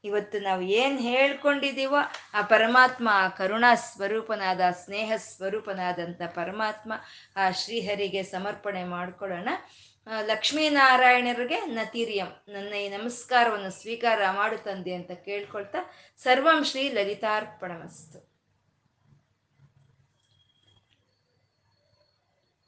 ಇವತ್ತು ನಾವು ಏನು ಹೇಳ್ಕೊಂಡಿದ್ದೀವೋ ಆ ಪರಮಾತ್ಮ ಕರುಣಾ ಸ್ವರೂಪನಾದ ಸ್ನೇಹ ಸ್ವರೂಪನಾದಂಥ ಪರಮಾತ್ಮ ಆ ಶ್ರೀಹರಿಗೆ ಸಮರ್ಪಣೆ ಮಾಡ್ಕೊಳ್ಳೋಣ. ಲಕ್ಷ್ಮೀನಾರಾಯಣರಿಗೆ ನತೀರಿಯಂ, ನನ್ನ ಈ ನಮಸ್ಕಾರವನ್ನು ಸ್ವೀಕಾರ ಮಾಡು ತಂದೆ ಅಂತ ಕೇಳ್ಕೊಳ್ತಾ ಸರ್ವಂ ಶ್ರೀ ಲಲಿತಾರ್ಪಣಮಸ್ತು.